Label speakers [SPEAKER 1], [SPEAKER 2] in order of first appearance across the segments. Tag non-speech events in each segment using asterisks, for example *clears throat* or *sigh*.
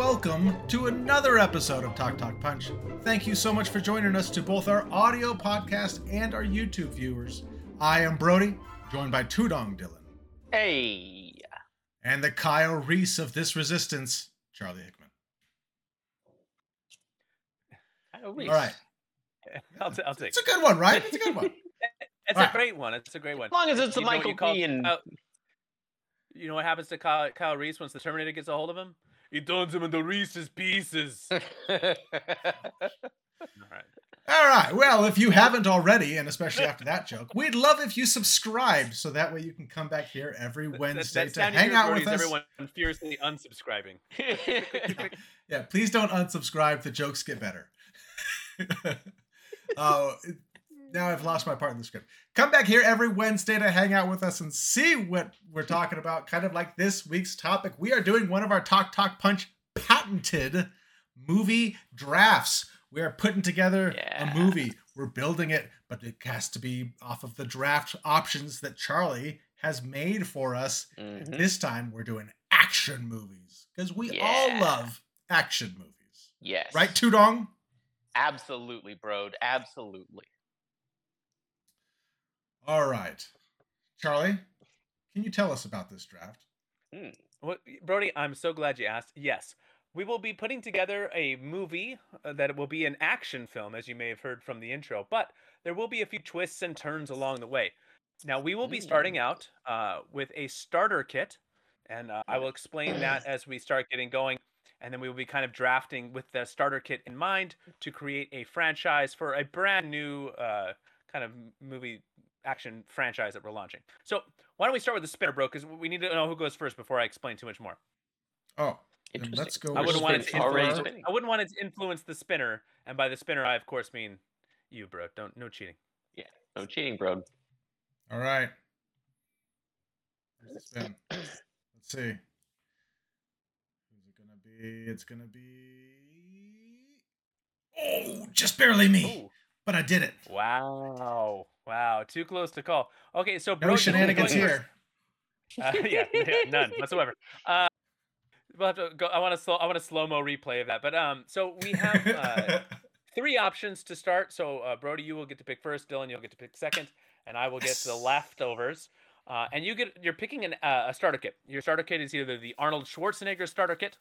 [SPEAKER 1] welcome to another episode of Talk Talk Punch. Thank you so much for joining us to both our audio podcast and our YouTube viewers. I am Brody, joined by Tudong Dylan.
[SPEAKER 2] Hey.
[SPEAKER 1] And the Kyle Reese of this resistance, Charlie Hickman.
[SPEAKER 2] Kyle Reese.
[SPEAKER 1] All right. *laughs*
[SPEAKER 3] I'll, t- I'll take
[SPEAKER 1] It's a good one, right? It's a good *laughs* one.
[SPEAKER 3] It's
[SPEAKER 1] All
[SPEAKER 3] a
[SPEAKER 1] right.
[SPEAKER 3] great one. It's a great one.
[SPEAKER 2] As long as it's the
[SPEAKER 3] You know
[SPEAKER 2] Michael
[SPEAKER 3] you call-
[SPEAKER 2] Keane.
[SPEAKER 3] uh, you know what happens to Kyle, Kyle Reese once the Terminator gets a hold of him? He turns him into Reese's pieces. *laughs* All right.
[SPEAKER 1] All right. Well, if you haven't already, and especially after that joke, we'd love if you subscribed so that way you can come back here every
[SPEAKER 3] That,
[SPEAKER 1] Wednesday
[SPEAKER 3] that
[SPEAKER 1] to
[SPEAKER 3] sound you
[SPEAKER 1] hang
[SPEAKER 3] hear,
[SPEAKER 1] out
[SPEAKER 3] Brody,
[SPEAKER 1] with
[SPEAKER 3] is
[SPEAKER 1] us.
[SPEAKER 3] everyone fiercely unsubscribing. *laughs* *laughs*
[SPEAKER 1] Yeah, please don't unsubscribe. The jokes get better. Oh, uh, it- now I've lost my part in the script. Come back here every Wednesday to hang out with us and see what we're talking about. Kind of like this week's topic. We are doing one of our Talk Talk Punch patented movie drafts. We are putting together
[SPEAKER 2] Yeah.
[SPEAKER 1] a movie. We're building it, but it has to be off of the draft options that Charlie has made for us.
[SPEAKER 2] Mhm.
[SPEAKER 1] This time we're doing action movies because we all love action movies.
[SPEAKER 2] Yes.
[SPEAKER 1] Right, Tudong?
[SPEAKER 2] Absolutely, bro. Absolutely.
[SPEAKER 1] All right. Charlie, can you tell us about this draft?
[SPEAKER 3] Well, Brody, I'm so glad you asked. Yes, we will be putting together a movie uh, that will be an action film, as you may have heard from the intro, but there will be a few twists and turns along the way. Now, we will be starting out uh, with a starter kit, and uh, I will explain *clears throat* that as we start getting going. And then we will be kind of drafting with the starter kit in mind to create a franchise for a brand new uh, kind of movie action franchise that we're launching. So, why don't we start with the spinner, bro? Because we need to know who goes first before I explain too much more.
[SPEAKER 1] Oh, then
[SPEAKER 2] Interesting.
[SPEAKER 1] let's go.
[SPEAKER 3] I wouldn't want it to
[SPEAKER 1] for
[SPEAKER 2] already
[SPEAKER 1] our-
[SPEAKER 3] influence. I wouldn't want it to influence the spinner, and by the spinner, I of course mean you, bro. Don't no cheating.
[SPEAKER 2] Yeah, no cheating, bro.
[SPEAKER 1] All right. Let's spin. Let's see. Who's it gonna be? It's gonna be. Oh, just barely me,
[SPEAKER 3] Ooh,
[SPEAKER 1] but I did it.
[SPEAKER 3] wow, wow, too close to call. Okay, so
[SPEAKER 1] No
[SPEAKER 3] bro, will
[SPEAKER 1] shenanigans here. *laughs*
[SPEAKER 3] Uh, yeah, *laughs* yeah, none whatsoever. Uh, we'll have to go. I want to slow. I want a slow mo replay of that. But um, so we have uh, *laughs* three options to start. So uh, Brody, you will get to pick first. Dylan, you'll get to pick second, and I will get the leftovers. Uh, and you get you're picking an, uh, a starter kit. Your starter kit is either the Arnold Schwarzenegger starter kit,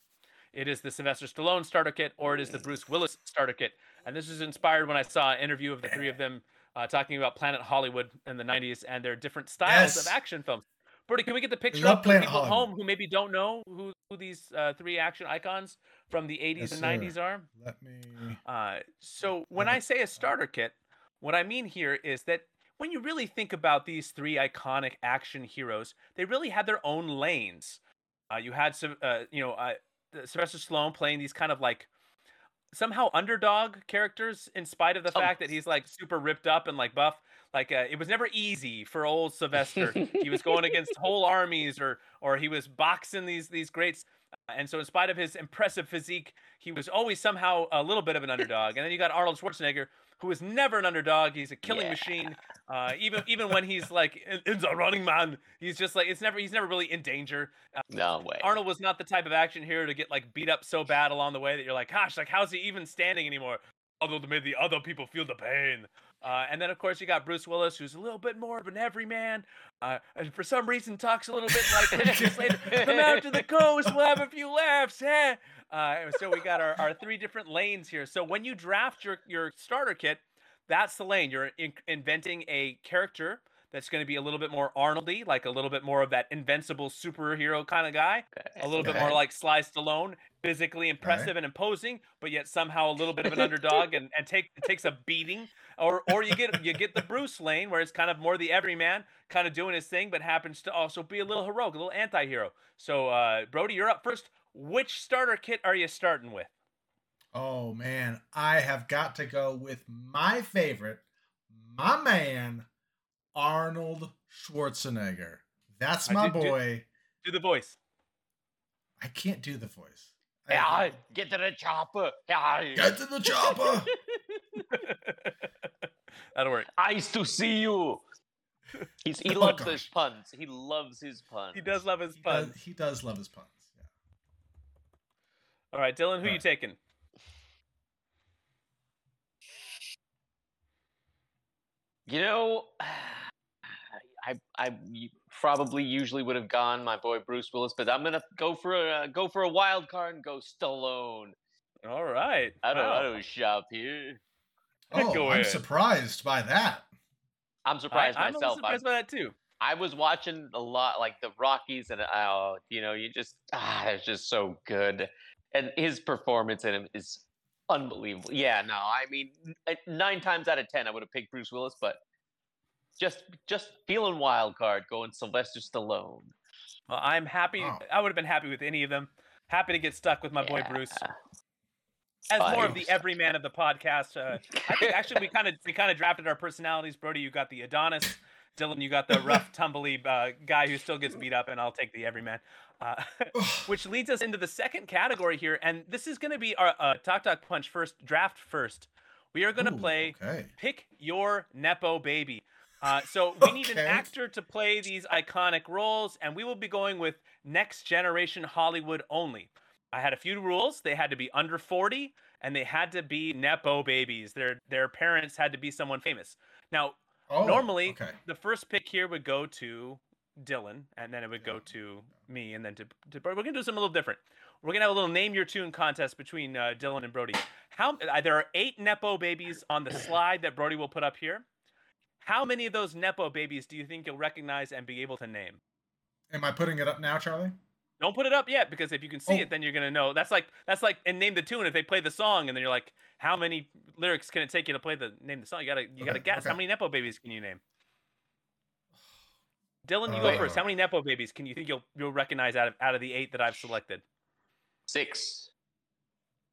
[SPEAKER 3] it is the Sylvester Stallone starter kit, or it is the Bruce Willis starter kit. And this is inspired when I saw an interview of the three of them uh, talking about Planet Hollywood in the '90s and their different styles of action films. Brody, can we get the picture up for people at home who maybe don't know who, who these uh, three action icons from the 80s
[SPEAKER 1] Yes,
[SPEAKER 3] and
[SPEAKER 1] sir.
[SPEAKER 3] 90s are?
[SPEAKER 1] Let me.
[SPEAKER 3] Uh, so when. I say a starter kit, what I mean here is that when you really think about these three iconic action heroes, they really had their own lanes. Uh, you had some, uh, you know, uh, Sylvester Stallone playing these kind of like somehow underdog characters, in spite of the
[SPEAKER 2] Some-
[SPEAKER 3] fact that he's like super ripped up and like buff. Like uh, it was never easy for old Sylvester. he was going against *laughs* whole armies, or or he was boxing these these greats. And so, in spite of his impressive physique, he was always somehow a little bit of an underdog. And then you got Arnold Schwarzenegger, who is never an underdog. He's a killing
[SPEAKER 2] Yeah.
[SPEAKER 3] machine. *laughs* Uh, even even when he's like in, in the running man, he's just like it's never he's never really in danger. Uh,
[SPEAKER 2] No way.
[SPEAKER 3] Arnold was not the type of action hero to get like beat up so bad along the way that you're like, gosh, like how's he even standing anymore? Although to make the other people feel the pain. Uh, and then of course you got Bruce Willis, who's a little bit more of an everyman, uh, and for some reason talks a little bit like this later. Come out to the coast, we'll have a few laughs, eh? Uh, so we got our, our three different lanes here. So when you draft your your starter kit, that's the lane. You're in- inventing a character that's going to be a little bit more Arnoldy, like a little bit more of that invincible superhero kind of guy
[SPEAKER 2] Okay.
[SPEAKER 3] a little bit more like Sly Stallone, physically impressive and imposing, but yet somehow a little bit of an *laughs* underdog and, and take takes a beating. Or or you get you get the Bruce Lane where it's kind of more the everyman, kind of doing his thing, but happens to also be a little heroic, a little anti-hero. So uh, Brody, you're up first. Which starter kit are you starting with?
[SPEAKER 1] Oh man, I have got to go with my favorite, my man, Arnold Schwarzenegger. That's my
[SPEAKER 3] did- did-
[SPEAKER 1] boy.
[SPEAKER 3] Do the voice.
[SPEAKER 1] I can't do the voice. I-
[SPEAKER 2] Yeah, get to the chopper. Yeah.
[SPEAKER 1] Get to the chopper. *laughs*
[SPEAKER 3] That'll work.
[SPEAKER 2] Nice to see you. He's, he *laughs*
[SPEAKER 1] Oh,
[SPEAKER 2] loves
[SPEAKER 1] gosh.
[SPEAKER 2] his puns. He loves his puns.
[SPEAKER 3] He does love his
[SPEAKER 1] He does,
[SPEAKER 3] puns.
[SPEAKER 1] he does love his puns.
[SPEAKER 3] All right, Dylan, who you taking?
[SPEAKER 2] You know, *sighs* I I probably usually would have gone my boy Bruce Willis, but I'm gonna go for a go for a wild card and go Stallone.
[SPEAKER 3] All right.
[SPEAKER 2] I don't I don't shop here.
[SPEAKER 1] Oh,
[SPEAKER 3] Go
[SPEAKER 1] I'm
[SPEAKER 3] ahead.
[SPEAKER 1] surprised by that.
[SPEAKER 2] I'm
[SPEAKER 3] I,
[SPEAKER 2] surprised
[SPEAKER 3] I'm
[SPEAKER 2] myself. I,
[SPEAKER 3] surprised by that too.
[SPEAKER 2] I was watching a lot like the Rockies, and oh, you know, you just *sighs* ah, it's just so good, and his performance in him is unbelievable. Yeah, no, I mean, uh, nine times out of ten, I would have picked Bruce Willis, but just just feeling wild card going Sylvester Stallone.
[SPEAKER 3] Well, I'm happy.
[SPEAKER 1] Wow.
[SPEAKER 3] I would have been happy with any of them. Happy to get stuck with my boy Bruce.
[SPEAKER 2] Yeah.
[SPEAKER 3] As more of the everyman of the podcast, uh, I think actually we kind of we kind of drafted our personalities. Brody, you got the Adonis. Dylan, you got the rough, tumbly uh, guy who still gets beat up, and I'll take the everyman. Uh, *laughs* which leads us into the second category here, and this is going to be our uh, Talk Talk Punch first draft first. We are going to play
[SPEAKER 1] Okay.
[SPEAKER 3] pick your nepo baby. Uh, so *laughs* we need an actor to play these iconic roles, and we will be going with next generation Hollywood only. I had a few rules. They had to be under 40 and they had to be nepo babies. Their their parents had to be someone famous. Now,
[SPEAKER 1] Oh,
[SPEAKER 3] normally
[SPEAKER 1] Okay.
[SPEAKER 3] the first pick here would go to Dylan, and then it would go to me, and then to, to Brody. We're gonna do something a little different. We're gonna have a little name your tune contest between uh, Dylan and Brody. How uh, there are eight nepo babies on the slide that Brody will put up here. How many of those nepo babies do you think you'll recognize and be able to name?
[SPEAKER 1] Am I putting it up now, Charlie?
[SPEAKER 3] Don't put it up yet because if you can see
[SPEAKER 1] Oh.
[SPEAKER 3] it, then you're gonna know. That's like that's like and name the tune. If they play the song, and then you're like, how many lyrics can it take you to play the name the song? You gotta you gotta
[SPEAKER 1] Okay,
[SPEAKER 3] guess. How many nepo babies can you name? *sighs* Dylan, you go
[SPEAKER 1] Uh,
[SPEAKER 3] first. How many nepo babies can you think you'll you'll recognize out of out of the eight that I've selected?
[SPEAKER 2] Six.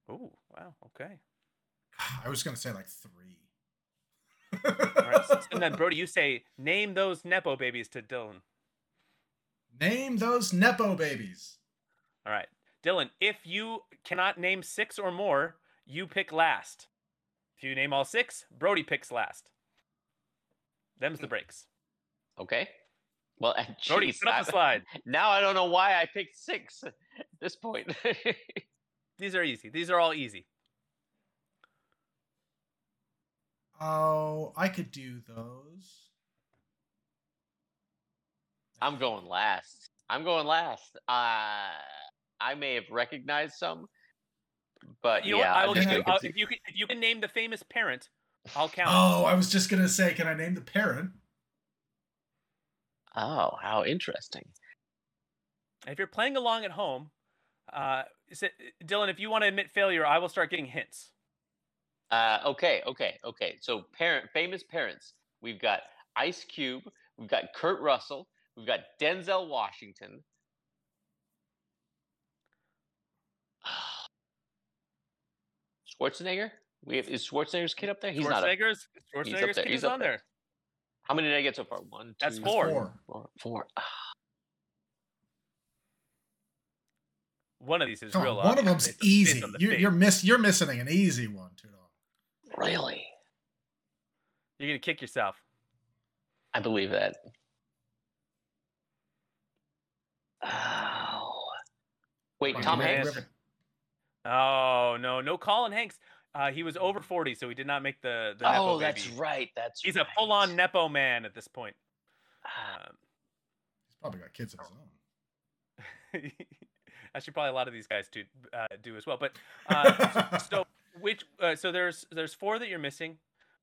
[SPEAKER 3] Oh, wow. Okay. *sighs*
[SPEAKER 1] I was gonna say like three.
[SPEAKER 3] All right. so- and *laughs* then Brody, you say name those nepo babies to Dylan.
[SPEAKER 1] Name those nepo babies.
[SPEAKER 3] All right, Dylan. If you cannot name six or more, you pick last. If you name all six, Brody picks last. Them's the breaks.
[SPEAKER 2] Okay. Well, *laughs* and
[SPEAKER 3] Brody,
[SPEAKER 2] geez,
[SPEAKER 3] put up
[SPEAKER 2] I-
[SPEAKER 3] the slide. *laughs*
[SPEAKER 2] now I don't know why I picked six *laughs* at this point.
[SPEAKER 3] These are easy. These are all easy.
[SPEAKER 1] Oh, I could do those.
[SPEAKER 2] I'm going last. I'm going last. Uh, I may have recognized some, but
[SPEAKER 3] You know
[SPEAKER 2] yeah.
[SPEAKER 3] I will
[SPEAKER 2] just
[SPEAKER 3] give you,
[SPEAKER 2] gonna
[SPEAKER 3] uh,
[SPEAKER 2] conti-
[SPEAKER 3] if you can, if you can name the famous parent, I'll count.
[SPEAKER 1] Oh, I was just gonna say, can I name the parent?
[SPEAKER 2] Oh, how interesting.
[SPEAKER 3] If you're playing along at home, uh, say- Dylan, if you want to admit failure, I will start getting hints.
[SPEAKER 2] Uh, okay, okay, okay. So, parent, famous parents. We've got Ice Cube. We've got Kurt Russell. We've got Denzel Washington. *sighs* Schwarzenegger. We have, is Schwarzenegger's kid up there? He's not. Up.
[SPEAKER 3] Schwarzenegger's
[SPEAKER 2] up
[SPEAKER 3] Schwarzenegger's
[SPEAKER 2] there,
[SPEAKER 3] kid
[SPEAKER 2] he's
[SPEAKER 3] is on
[SPEAKER 2] there.
[SPEAKER 3] there.
[SPEAKER 2] How many did I get so far? One, two,
[SPEAKER 3] That's
[SPEAKER 2] three,
[SPEAKER 3] four.
[SPEAKER 1] Four.
[SPEAKER 2] four, four. *sighs*
[SPEAKER 3] One of these is
[SPEAKER 1] Come
[SPEAKER 3] real.
[SPEAKER 1] on, one of them's
[SPEAKER 3] based on- based
[SPEAKER 1] easy.
[SPEAKER 3] on the
[SPEAKER 1] You're, you're miss. You're missing an easy one, too.
[SPEAKER 2] Really?
[SPEAKER 3] You're gonna kick yourself.
[SPEAKER 2] I believe that. Oh. Wait, Tom
[SPEAKER 1] give
[SPEAKER 2] Hanks?
[SPEAKER 1] ribbon.
[SPEAKER 3] Oh no, no Colin Hanks. Uh, he was over 40, so he did not make the. the Nepo
[SPEAKER 2] Oh, that's
[SPEAKER 3] baby.
[SPEAKER 2] right. That's
[SPEAKER 3] He's a full-on nepo man at this point.
[SPEAKER 2] Ah,
[SPEAKER 3] Um,
[SPEAKER 1] He's probably got kids of his own. *laughs*
[SPEAKER 3] I Actually, probably a lot of these guys do uh, do as well. But uh, *laughs* so which uh, so there's there's four that you're missing.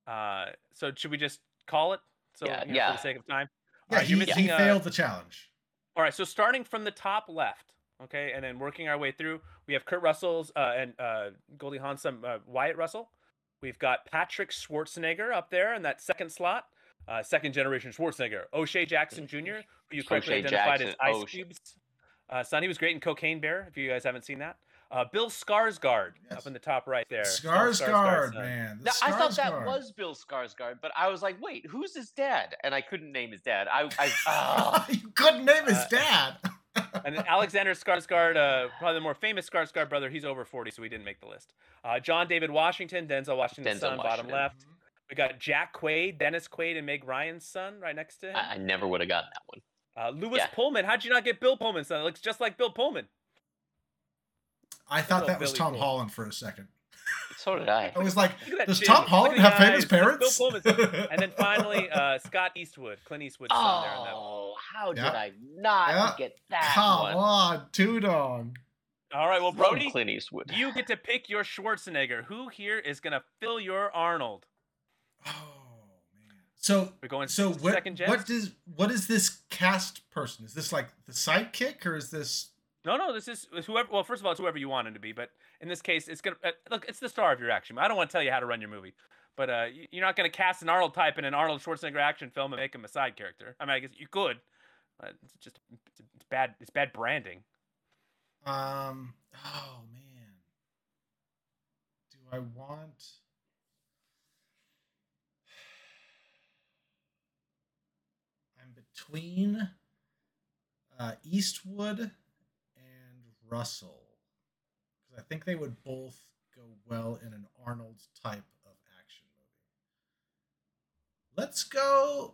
[SPEAKER 3] Uh, so should we just call it? So
[SPEAKER 2] Yeah,
[SPEAKER 3] you know,
[SPEAKER 2] yeah.
[SPEAKER 3] for the sake of time.
[SPEAKER 1] yeah,
[SPEAKER 3] Alright, you're
[SPEAKER 1] he,
[SPEAKER 3] missing,
[SPEAKER 1] he
[SPEAKER 3] uh,
[SPEAKER 1] failed the challenge.
[SPEAKER 3] All right, so starting from the top left, okay, and then working our way through, we have Kurt Russell's uh, and uh, Goldie Hawn, some uh, Wyatt Russell. We've got Patrick Schwarzenegger up there in that second slot, uh, second generation Schwarzenegger. O'Shea Jackson Jr., who you correctly
[SPEAKER 2] O'Shea
[SPEAKER 3] identified as Ice
[SPEAKER 2] O'Shea.
[SPEAKER 3] Cube's uh, son. He was great in Cocaine Bear. If you guys haven't seen that, uh, Bill Skarsgård
[SPEAKER 1] Yes.
[SPEAKER 3] up in the top right there. Stellan
[SPEAKER 1] Skarsgård, man. the
[SPEAKER 2] Now, I thought that was Bill Skarsgård, but I was like, wait, who's his dad? And I couldn't name his dad. I, I oh, *laughs*
[SPEAKER 1] you couldn't name his
[SPEAKER 3] Uh,
[SPEAKER 1] dad. *laughs*
[SPEAKER 3] And then Alexander Skarsgård, uh, probably the more famous Skarsgård brother, he's over 40, so he didn't make the list. Uh, John David Washington, Denzel Washington's
[SPEAKER 2] Denzel
[SPEAKER 3] son, bottom
[SPEAKER 2] Washington.
[SPEAKER 3] left. We got Jack Quaid, Dennis Quaid, and Meg Ryan's son right next to him.
[SPEAKER 2] I, I never would have gotten that one.
[SPEAKER 3] Uh, Lewis
[SPEAKER 2] yeah.
[SPEAKER 3] Pullman, how'd you not get Bill Pullman's son? It looks just like Bill Pullman.
[SPEAKER 1] I thought
[SPEAKER 3] Oh,
[SPEAKER 1] that was
[SPEAKER 3] Billy
[SPEAKER 1] Tom
[SPEAKER 3] Cole.
[SPEAKER 1] Holland for a second.
[SPEAKER 2] So did I.
[SPEAKER 1] I was like,
[SPEAKER 3] Look at that
[SPEAKER 1] does
[SPEAKER 3] chin.
[SPEAKER 1] Tom Holland have
[SPEAKER 3] the
[SPEAKER 1] famous
[SPEAKER 3] eyes. Bill
[SPEAKER 1] parents?
[SPEAKER 3] Pullman. And then *laughs* finally, uh, Scott Eastwood, Clint Eastwood's son there on that one.
[SPEAKER 2] Oh, how did
[SPEAKER 1] Yeah.
[SPEAKER 2] I not
[SPEAKER 1] Yeah.
[SPEAKER 2] get that
[SPEAKER 1] Come
[SPEAKER 2] one?
[SPEAKER 1] on, two dong.
[SPEAKER 3] All right, well, Brody,
[SPEAKER 2] Clint Eastwood.
[SPEAKER 3] you get to pick your Schwarzenegger. Who here is gonna fill your Arnold?
[SPEAKER 1] Oh man. So
[SPEAKER 3] We're going
[SPEAKER 1] so what
[SPEAKER 3] second gens.
[SPEAKER 1] what does what is this cast person? Is this like the sidekick or is this
[SPEAKER 3] No, no, this is whoever. Well, first of all, it's whoever you want to be, but in this case, it's gonna uh, look. It's the star of your action. I don't want to tell you how to run your movie, but uh, you're not gonna cast an Arnold type in an Arnold Schwarzenegger action film and make him a side character. I mean, I guess you could, it's just it's, bad. It's bad branding.
[SPEAKER 1] um oh man. Do I want *sighs* I'm between uh, Eastwood Russell. Because I think they would both go well in an Arnold type of action movie. Let's go.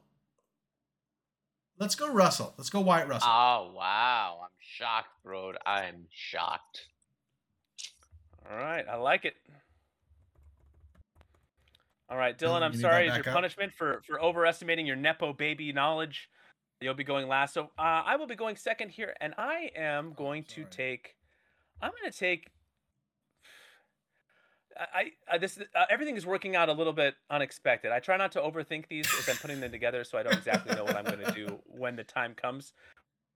[SPEAKER 1] Let's go Russell. Let's go Wyatt Russell.
[SPEAKER 2] Oh wow, I'm shocked, bro. I'm shocked.
[SPEAKER 3] All right, I like it. All right,
[SPEAKER 1] Dylan,
[SPEAKER 3] I'm sorry. is your
[SPEAKER 1] up?
[SPEAKER 3] punishment for for overestimating your nepo baby knowledge, you'll be going last. So uh, I will be going second here, and I am going to take. I'm going to take. I, I this uh, everything is working out a little bit unexpected. I try not to overthink these as I'm putting them together, so I don't exactly know what I'm going to do when the time comes,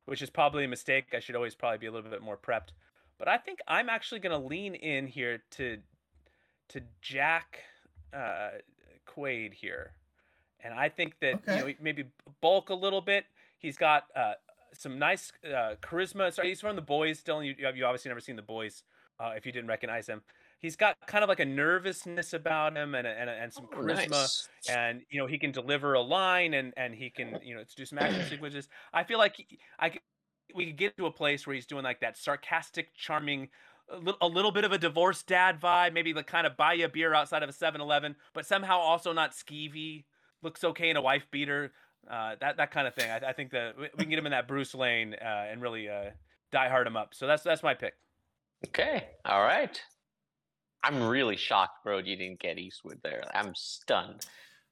[SPEAKER 3] which is probably a mistake. I should always probably be a little bit more prepped. But I think I'm actually going to lean in here to to Jack uh, Quaid here, and I think that you know maybe bulk a little bit. He's got uh, some nice uh, charisma. Sorry, he's from the Boys. Dylan, you you obviously never seen the Boys. Uh, if you didn't recognize him, he's got kind of like a nervousness about him and a, and, a, and some
[SPEAKER 2] Oh,
[SPEAKER 3] charisma
[SPEAKER 2] nice.
[SPEAKER 3] and you know he can deliver a line and and he can you know do some action sequences. I feel like he- I we could get to a place where he's doing like that sarcastic, charming, a little, a little bit of a divorced dad vibe, maybe the kind of buy you a beer outside of a 7-Eleven, but somehow also not skeevy. Looks okay in a wife beater. Uh, that that kind of thing. I, I think that we we can get him in that Bruce Lane uh, and really uh, die hard him up. So that's that's my pick.
[SPEAKER 2] Okay, all right. I'm really shocked, bro. You didn't get Eastwood there. I'm stunned.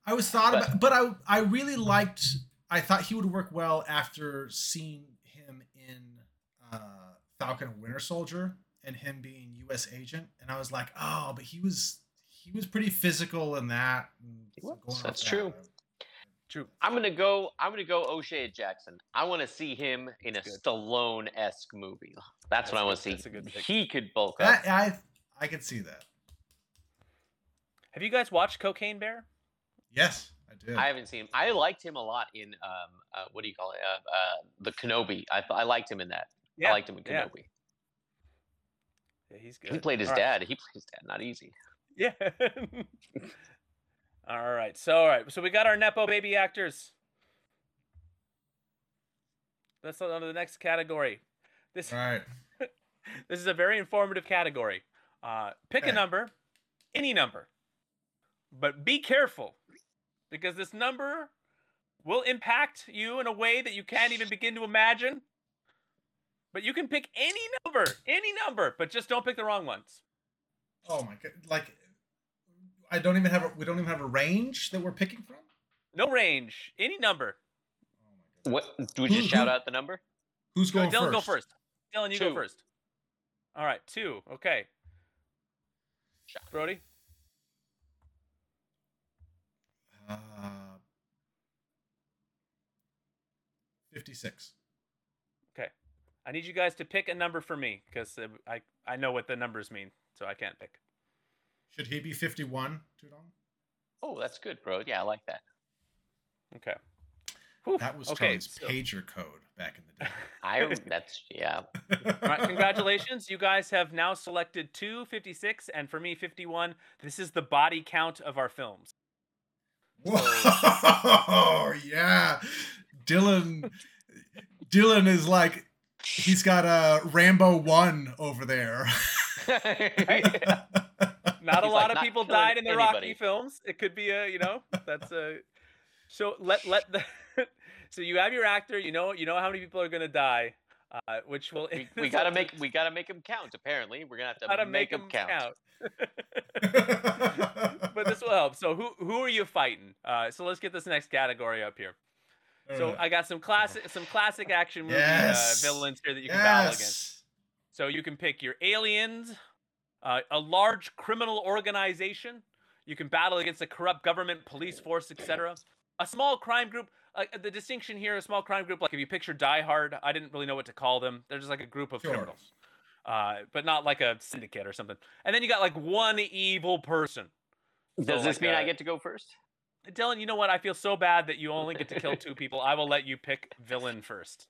[SPEAKER 1] I was thought
[SPEAKER 2] But-
[SPEAKER 1] about, but I I really liked. I thought he would work well after seeing him in uh, Falcon and Winter Soldier and him being U.S. agent, and I was like, oh, but he was he was pretty physical in that. so
[SPEAKER 2] was,
[SPEAKER 1] going off
[SPEAKER 2] that's
[SPEAKER 1] that,
[SPEAKER 2] true.
[SPEAKER 3] True.
[SPEAKER 2] I'm gonna go. I'm gonna go O'Shea Jackson. I want to see him in a
[SPEAKER 3] That's good.
[SPEAKER 2] Stallone esque movie. That's, what I want to see.
[SPEAKER 3] That's a good pick.
[SPEAKER 2] He could bulk up.
[SPEAKER 1] I I could see that.
[SPEAKER 3] Have you guys watched Cocaine Bear?
[SPEAKER 1] Yes, I did.
[SPEAKER 2] I haven't seen him. I liked him a lot in um uh, what do you call it? Uh, uh, the Kenobi. I I liked him in that. Yeah. I liked him in. Kenobi.
[SPEAKER 3] Yeah, he's good.
[SPEAKER 2] He played his
[SPEAKER 3] All right.
[SPEAKER 2] dad. He played his dad. Not easy.
[SPEAKER 3] Yeah. *laughs* all right. So all right. So we got our nepo baby actors. Let's go on to the next category. This
[SPEAKER 1] All right. *laughs*
[SPEAKER 3] this is a very informative category. Uh, pick a number, any number, but be careful because this number will impact you in a way that you can't even begin to imagine. But you can pick any number, any number, but just don't pick the wrong ones.
[SPEAKER 1] Oh my god! Like, I don't even have a, we don't even have a range that we're picking from.
[SPEAKER 3] No range, any number.
[SPEAKER 1] Oh!
[SPEAKER 2] What? Do we
[SPEAKER 1] Who-
[SPEAKER 2] just shout
[SPEAKER 1] who-
[SPEAKER 2] out the number?
[SPEAKER 1] Who's
[SPEAKER 3] Go,
[SPEAKER 1] going
[SPEAKER 3] Dylan,
[SPEAKER 1] first?
[SPEAKER 3] go first. Dylan, you go first. All right, two. Okay.
[SPEAKER 2] Shot.
[SPEAKER 3] Brody.
[SPEAKER 1] Uh, Fifty-six.
[SPEAKER 3] I need you guys to pick a number for me because uh, I I know what the numbers mean, so I can't pick.
[SPEAKER 1] Should he be fifty-one? Tudong?
[SPEAKER 2] Oh, that's good, bro. Yeah, I like that.
[SPEAKER 3] Okay. Whew,
[SPEAKER 1] That was
[SPEAKER 3] okay.
[SPEAKER 1] Charlie's
[SPEAKER 3] so-
[SPEAKER 1] pager code back in the day. *laughs*
[SPEAKER 2] I. that's yeah.
[SPEAKER 3] All right, congratulations. You guys have now selected two, 56, and for me, 51. This is the body count of our films.
[SPEAKER 1] Whoa! *laughs* Yeah, Dylan. Dylan is like he's got a Rambo one over there. *laughs* *laughs*
[SPEAKER 3] Not
[SPEAKER 2] He's
[SPEAKER 3] a
[SPEAKER 2] like,
[SPEAKER 3] lot of people died in the Rocky films. It could be a, you know, that's a. So let let the. *laughs* so you have your actor. You know you know how many people are gonna die. uh, which will
[SPEAKER 2] We, *laughs* we gotta make we gotta make them count. Apparently, we're gonna have to
[SPEAKER 3] gotta
[SPEAKER 2] make,
[SPEAKER 3] make
[SPEAKER 2] them
[SPEAKER 3] them
[SPEAKER 2] count.
[SPEAKER 3] count. but this will help. So who who are you fighting? Uh, so let's get this next category up here. So I got some classic some classic action movie
[SPEAKER 1] Yes.
[SPEAKER 3] uh, villains here that you can battle against. So you can pick your aliens, uh, a large criminal organization. You can battle against a corrupt government, police force, etc. A small crime group. Uh, the distinction here, a small crime group, like if you picture Die Hard, I didn't really know what to call them. They're just like a group of
[SPEAKER 1] Sure.
[SPEAKER 3] criminals, uh, but not like a syndicate or something. And then you got like one evil person.
[SPEAKER 2] Does
[SPEAKER 3] So,
[SPEAKER 2] this
[SPEAKER 3] like,
[SPEAKER 2] mean I
[SPEAKER 3] uh,
[SPEAKER 2] get to go first?
[SPEAKER 3] Dylan, you know what? I feel so bad that you only get to kill *laughs* two people. I will let you pick villain first.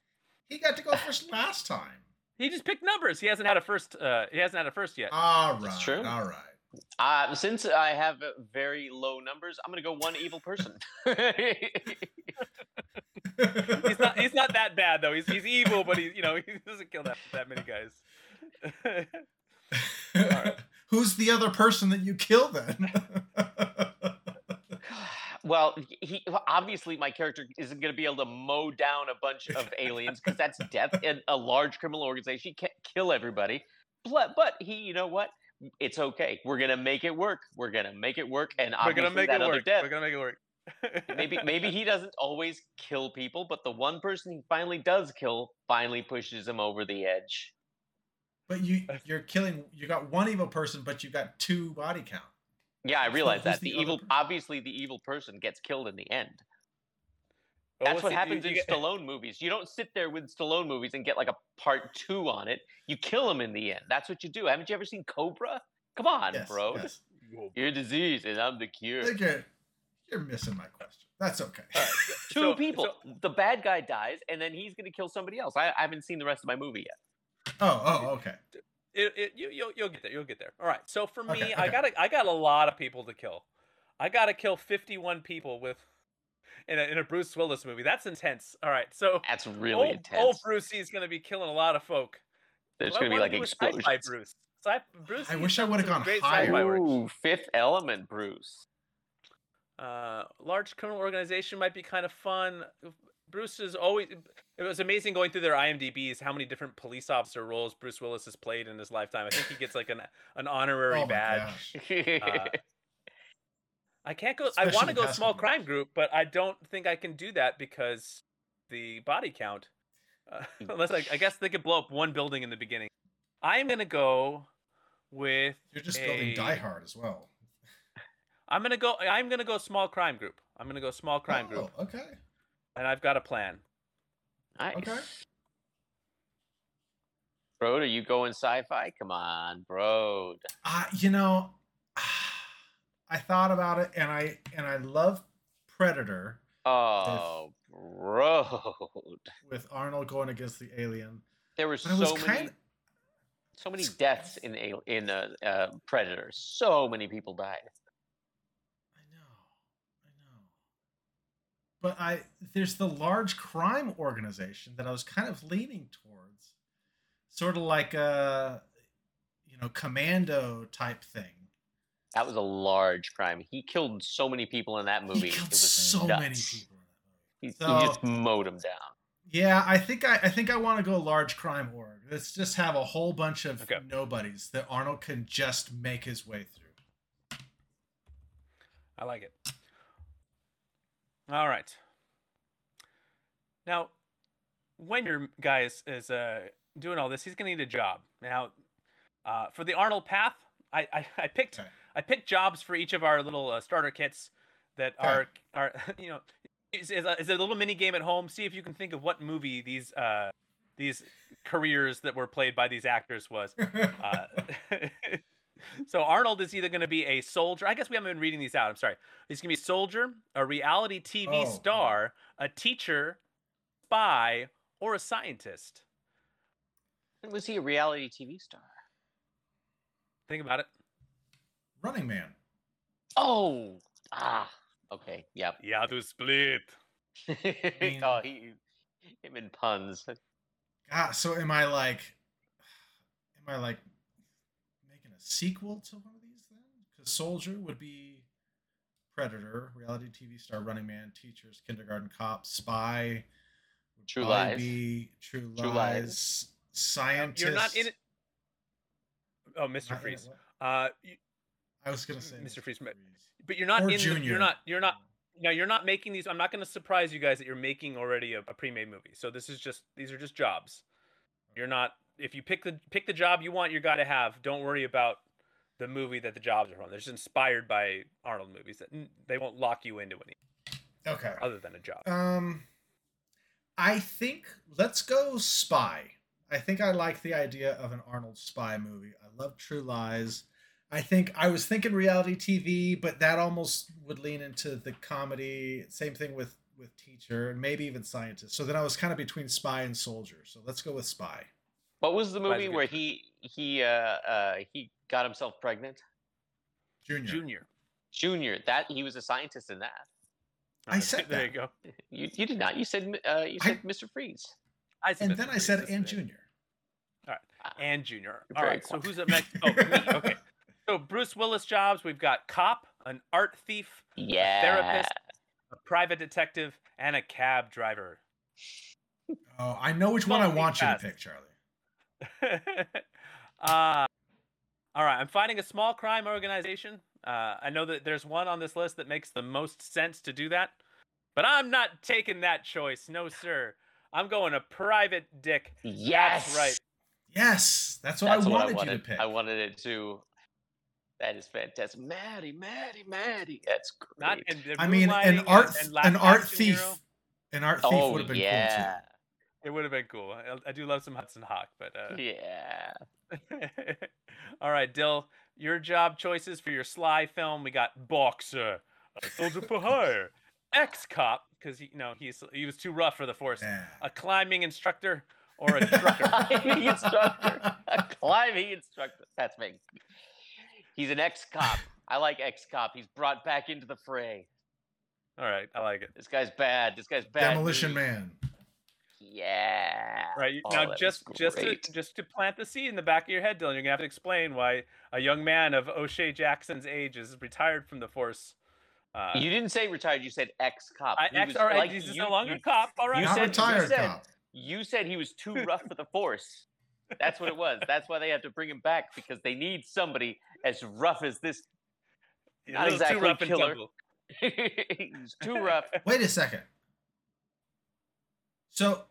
[SPEAKER 1] He got to go first last time.
[SPEAKER 3] He just picked numbers. He hasn't had a first. Uh, he hasn't had a first yet.
[SPEAKER 1] All right.
[SPEAKER 2] That's true.
[SPEAKER 1] All right.
[SPEAKER 2] Uh, since I have uh, very low numbers, I'm gonna go one evil person. *laughs*
[SPEAKER 3] he's not. He's not that bad though. He's he's evil, but he you know *laughs* he doesn't kill that that many guys. *laughs*
[SPEAKER 1] Who's the other person that you kill then?
[SPEAKER 2] Well, he obviously my character isn't gonna be able to mow down a bunch of aliens because that's death *laughs* in a large criminal organization. He can't kill everybody, but but he, you know what? It's okay. We're gonna make it work. We're gonna make it work, and
[SPEAKER 3] We're
[SPEAKER 2] obviously
[SPEAKER 3] gonna make
[SPEAKER 2] that
[SPEAKER 3] it
[SPEAKER 2] other
[SPEAKER 3] work.
[SPEAKER 2] death.
[SPEAKER 3] We're gonna make it work.
[SPEAKER 2] maybe *laughs* maybe he doesn't always kill people, but the one person he finally does kill finally pushes him over the edge.
[SPEAKER 1] but you *laughs* you're killing you got one evil person, but you got two body count.
[SPEAKER 2] Yeah, I realize that
[SPEAKER 1] the
[SPEAKER 2] the evil,
[SPEAKER 1] person?
[SPEAKER 2] obviously, the evil person gets killed in the end.
[SPEAKER 3] But
[SPEAKER 2] That's
[SPEAKER 3] what's
[SPEAKER 2] what
[SPEAKER 3] the-
[SPEAKER 2] happens
[SPEAKER 3] you
[SPEAKER 2] in
[SPEAKER 3] get- *laughs*
[SPEAKER 2] Stallone movies. You don't sit there with Stallone movies and get like a part two on it. You kill him in the end. That's what you do. Haven't you ever seen Cobra? Come on,
[SPEAKER 1] Yes,
[SPEAKER 2] bro.
[SPEAKER 1] yes.
[SPEAKER 2] You're disease and I'm the cure.
[SPEAKER 1] think you're, you're missing my question. That's okay.
[SPEAKER 3] All right, *laughs*
[SPEAKER 2] Two
[SPEAKER 3] so-
[SPEAKER 2] people.
[SPEAKER 3] so-
[SPEAKER 2] the bad guy dies, and then he's gonna kill somebody else. I, I haven't seen the rest of my movie yet.
[SPEAKER 1] Oh, oh, okay.
[SPEAKER 3] It, it, you, you'll, you'll get there. You'll get there. All right. So for me,
[SPEAKER 1] Okay,
[SPEAKER 3] I
[SPEAKER 1] okay.
[SPEAKER 3] got I got a lot of people to kill. I got to kill 51 people with in a, in a Bruce Willis movie. That's intense. All right. So
[SPEAKER 2] That's really
[SPEAKER 3] old,
[SPEAKER 2] intense.
[SPEAKER 3] old Brucey's gonna be killing a lot of folk.
[SPEAKER 2] There's gonna be like
[SPEAKER 3] do is sci-fi. Bruce. Sci- Bruce.
[SPEAKER 1] I wish I would've gone higher.
[SPEAKER 2] Ooh, Fifth Element, Bruce.
[SPEAKER 3] Uh, large criminal organization might be kind of fun. Bruce is always. It was amazing going through their IMDb's how many different police officer roles Bruce Willis has played in his lifetime. I think he gets like an an honorary
[SPEAKER 1] Oh
[SPEAKER 3] badge. *laughs* Uh, I can't go. I want to go small crime group, but I don't think I can do that because the body count. Uh, *laughs* unless I, I guess they could blow up one building in the beginning. I'm gonna go with.
[SPEAKER 1] You're just building Die Hard as well.
[SPEAKER 3] I'm gonna go. I'm gonna go small crime group. I'm gonna go small crime group,
[SPEAKER 1] Oh, okay.
[SPEAKER 3] and I've got a plan.
[SPEAKER 2] Nice.
[SPEAKER 1] Okay.
[SPEAKER 2] Bro, are you going sci-fi? Come on, bro.
[SPEAKER 1] Uh, you know, *sighs* I thought about it, and I and I love Predator
[SPEAKER 2] Oh, bro. *laughs*
[SPEAKER 1] with Arnold going against the alien.
[SPEAKER 2] There were so
[SPEAKER 1] was
[SPEAKER 2] many,
[SPEAKER 1] kind
[SPEAKER 2] so many deaths in a in a, uh, Predator. So many people died.
[SPEAKER 1] I know, I know. But I there's the large crime organization that I was kind of leaning towards, sort of like a, you know, commando type thing.
[SPEAKER 2] That was a large crime. He killed so many people in that movie.
[SPEAKER 1] He
[SPEAKER 2] It
[SPEAKER 1] killed
[SPEAKER 2] was
[SPEAKER 1] so many people in that movie.
[SPEAKER 2] He, he just mowed them down.
[SPEAKER 1] Yeah, I think I, I think I want to go large crime org. Let's just have a whole bunch of
[SPEAKER 3] Okay.
[SPEAKER 1] nobodies that Arnold can just make his way through.
[SPEAKER 3] I like it. All right. Now, when your guy is, is uh, doing all this, he's gonna need a job. Now, uh, for the Arnold path, I, I, I picked
[SPEAKER 1] Okay.
[SPEAKER 3] I picked jobs for each of our little uh, starter kits that
[SPEAKER 1] Okay.
[SPEAKER 3] are are *laughs* you know is, is, a, is a little mini game at home. See if you can think of what movie these uh, these careers that were played by these actors was. *laughs* Uh, *laughs* so Arnold is either going to be a soldier. I guess we haven't been reading these out. I'm sorry. He's going to be a soldier, a reality TV
[SPEAKER 1] Oh,
[SPEAKER 3] star, a teacher, spy, or a scientist.
[SPEAKER 2] Was he a reality TV star?
[SPEAKER 3] Think about it.
[SPEAKER 1] Running Man.
[SPEAKER 2] Oh, ah, okay, yep.
[SPEAKER 3] Yeah, to split. *laughs*
[SPEAKER 1] mean-
[SPEAKER 2] oh, he, him in puns.
[SPEAKER 1] God, so am I like, *sighs* am I like making a sequel to one of these then? Because Soldier would be Predator, reality TV star, Running Man, Teachers, Kindergarten Cop, Spy would
[SPEAKER 2] True Lies.
[SPEAKER 1] Be True,
[SPEAKER 2] True
[SPEAKER 1] Lies.
[SPEAKER 2] Lies.
[SPEAKER 1] Scientist.
[SPEAKER 3] You're not in it. Oh, Mr.
[SPEAKER 1] Not
[SPEAKER 3] Freeze. Uh, you,
[SPEAKER 1] I was gonna say
[SPEAKER 3] Mr. Freeze, but you're not
[SPEAKER 1] Or
[SPEAKER 3] in. The, you're not. You're not. No, you're not making these. I'm not going to surprise you guys that you're making already a, a pre-made movie. So this is just. These are just jobs. You're not. If you pick the pick the job you want, your guy to have. Don't worry about the movie that the jobs are from. They're just inspired by Arnold movies. That they won't lock you into any
[SPEAKER 1] Okay.
[SPEAKER 3] other than a job.
[SPEAKER 1] Um, I think let's go spy. I think I like the idea of an Arnold spy movie. I love True Lies. I think I was thinking reality TV, but that almost would lean into the comedy. Same thing with with Teacher and maybe even Scientist. So then I was kind of between Spy and Soldier. So let's go with Spy.
[SPEAKER 2] What was the movie where he he uh uh he got himself pregnant?
[SPEAKER 1] Junior.
[SPEAKER 3] Junior.
[SPEAKER 2] Junior. That he was a scientist in that.
[SPEAKER 1] I said *laughs*
[SPEAKER 3] there
[SPEAKER 1] that.
[SPEAKER 3] you go.
[SPEAKER 2] You you did not. You said uh you
[SPEAKER 1] I-
[SPEAKER 2] said Mr. Freeze.
[SPEAKER 3] I said
[SPEAKER 1] And
[SPEAKER 3] Mr.
[SPEAKER 1] then I said and. Junior.
[SPEAKER 2] All right,
[SPEAKER 3] and Junior.
[SPEAKER 2] You're
[SPEAKER 3] All
[SPEAKER 2] very
[SPEAKER 3] right. So who's up next? Oh, me. *laughs* Okay. So Bruce Willis jobs. We've got cop, an art thief,
[SPEAKER 2] Yeah.
[SPEAKER 3] therapist, a private detective, and a cab driver.
[SPEAKER 1] Oh, I know which one I
[SPEAKER 3] Don't be
[SPEAKER 1] want you to pick, Charlie. *laughs*
[SPEAKER 3] uh, all right. I'm finding a small crime organization. Uh, I know that there's one on this list that makes the most sense to do that, but I'm not taking that choice. No, sir. I'm going a private dick.
[SPEAKER 2] Yes.
[SPEAKER 3] That's right.
[SPEAKER 1] Yes, that's what
[SPEAKER 2] That's
[SPEAKER 1] I
[SPEAKER 2] what
[SPEAKER 1] wanted,
[SPEAKER 2] I wanted.
[SPEAKER 1] you to pick.
[SPEAKER 2] I wanted it to. That is fantastic. Maddie, Maddie, Maddie. That's great.
[SPEAKER 3] Not in
[SPEAKER 1] I mean, an art,
[SPEAKER 3] and, and
[SPEAKER 1] an art thief,
[SPEAKER 3] Hero.
[SPEAKER 1] an art thief
[SPEAKER 2] oh
[SPEAKER 1] would have been cool too.
[SPEAKER 2] yeah.
[SPEAKER 3] It would have been cool. I, I do love some Hudson Hawk, but uh,
[SPEAKER 2] Yeah. *laughs*
[SPEAKER 3] all right, Dill, your job choices for your Sly film. We got boxer, soldier for hire, ex cop because you know he's he was too rough for the force,
[SPEAKER 1] cool too.
[SPEAKER 3] a climbing instructor, or a *laughs* trucker.
[SPEAKER 2] climbing instructor. A climbing instructor. That's me. He's an ex-cop. I like ex-cop. He's brought back into the fray.
[SPEAKER 3] all right, I like it.
[SPEAKER 2] This guy's bad. This guy's bad.
[SPEAKER 1] Demolition
[SPEAKER 2] news.
[SPEAKER 1] Man.
[SPEAKER 2] Yeah.
[SPEAKER 3] Right
[SPEAKER 2] Oh,
[SPEAKER 3] now just just to just to plant the seed in the back of your head, Dylan, you're gonna have to explain why a young man of O'Shea Jackson's age is retired from the force. Uh,
[SPEAKER 2] You didn't say retired. You said ex-cop.
[SPEAKER 3] I,
[SPEAKER 2] He
[SPEAKER 3] ex,
[SPEAKER 2] was
[SPEAKER 3] all right,
[SPEAKER 2] like-
[SPEAKER 3] he's just
[SPEAKER 2] you-
[SPEAKER 3] no longer
[SPEAKER 2] you-
[SPEAKER 3] a cop. All right,
[SPEAKER 2] you
[SPEAKER 1] Not
[SPEAKER 2] said- you
[SPEAKER 1] retired
[SPEAKER 2] said-
[SPEAKER 1] cop.
[SPEAKER 2] You said he was too rough for the *laughs* force. That's what it was. That's why they have to bring him back because they need somebody as rough as this.
[SPEAKER 3] a
[SPEAKER 2] not
[SPEAKER 3] little
[SPEAKER 2] exactly
[SPEAKER 3] too rough and
[SPEAKER 2] killer. *laughs* He's too rough.
[SPEAKER 1] Wait a second. So,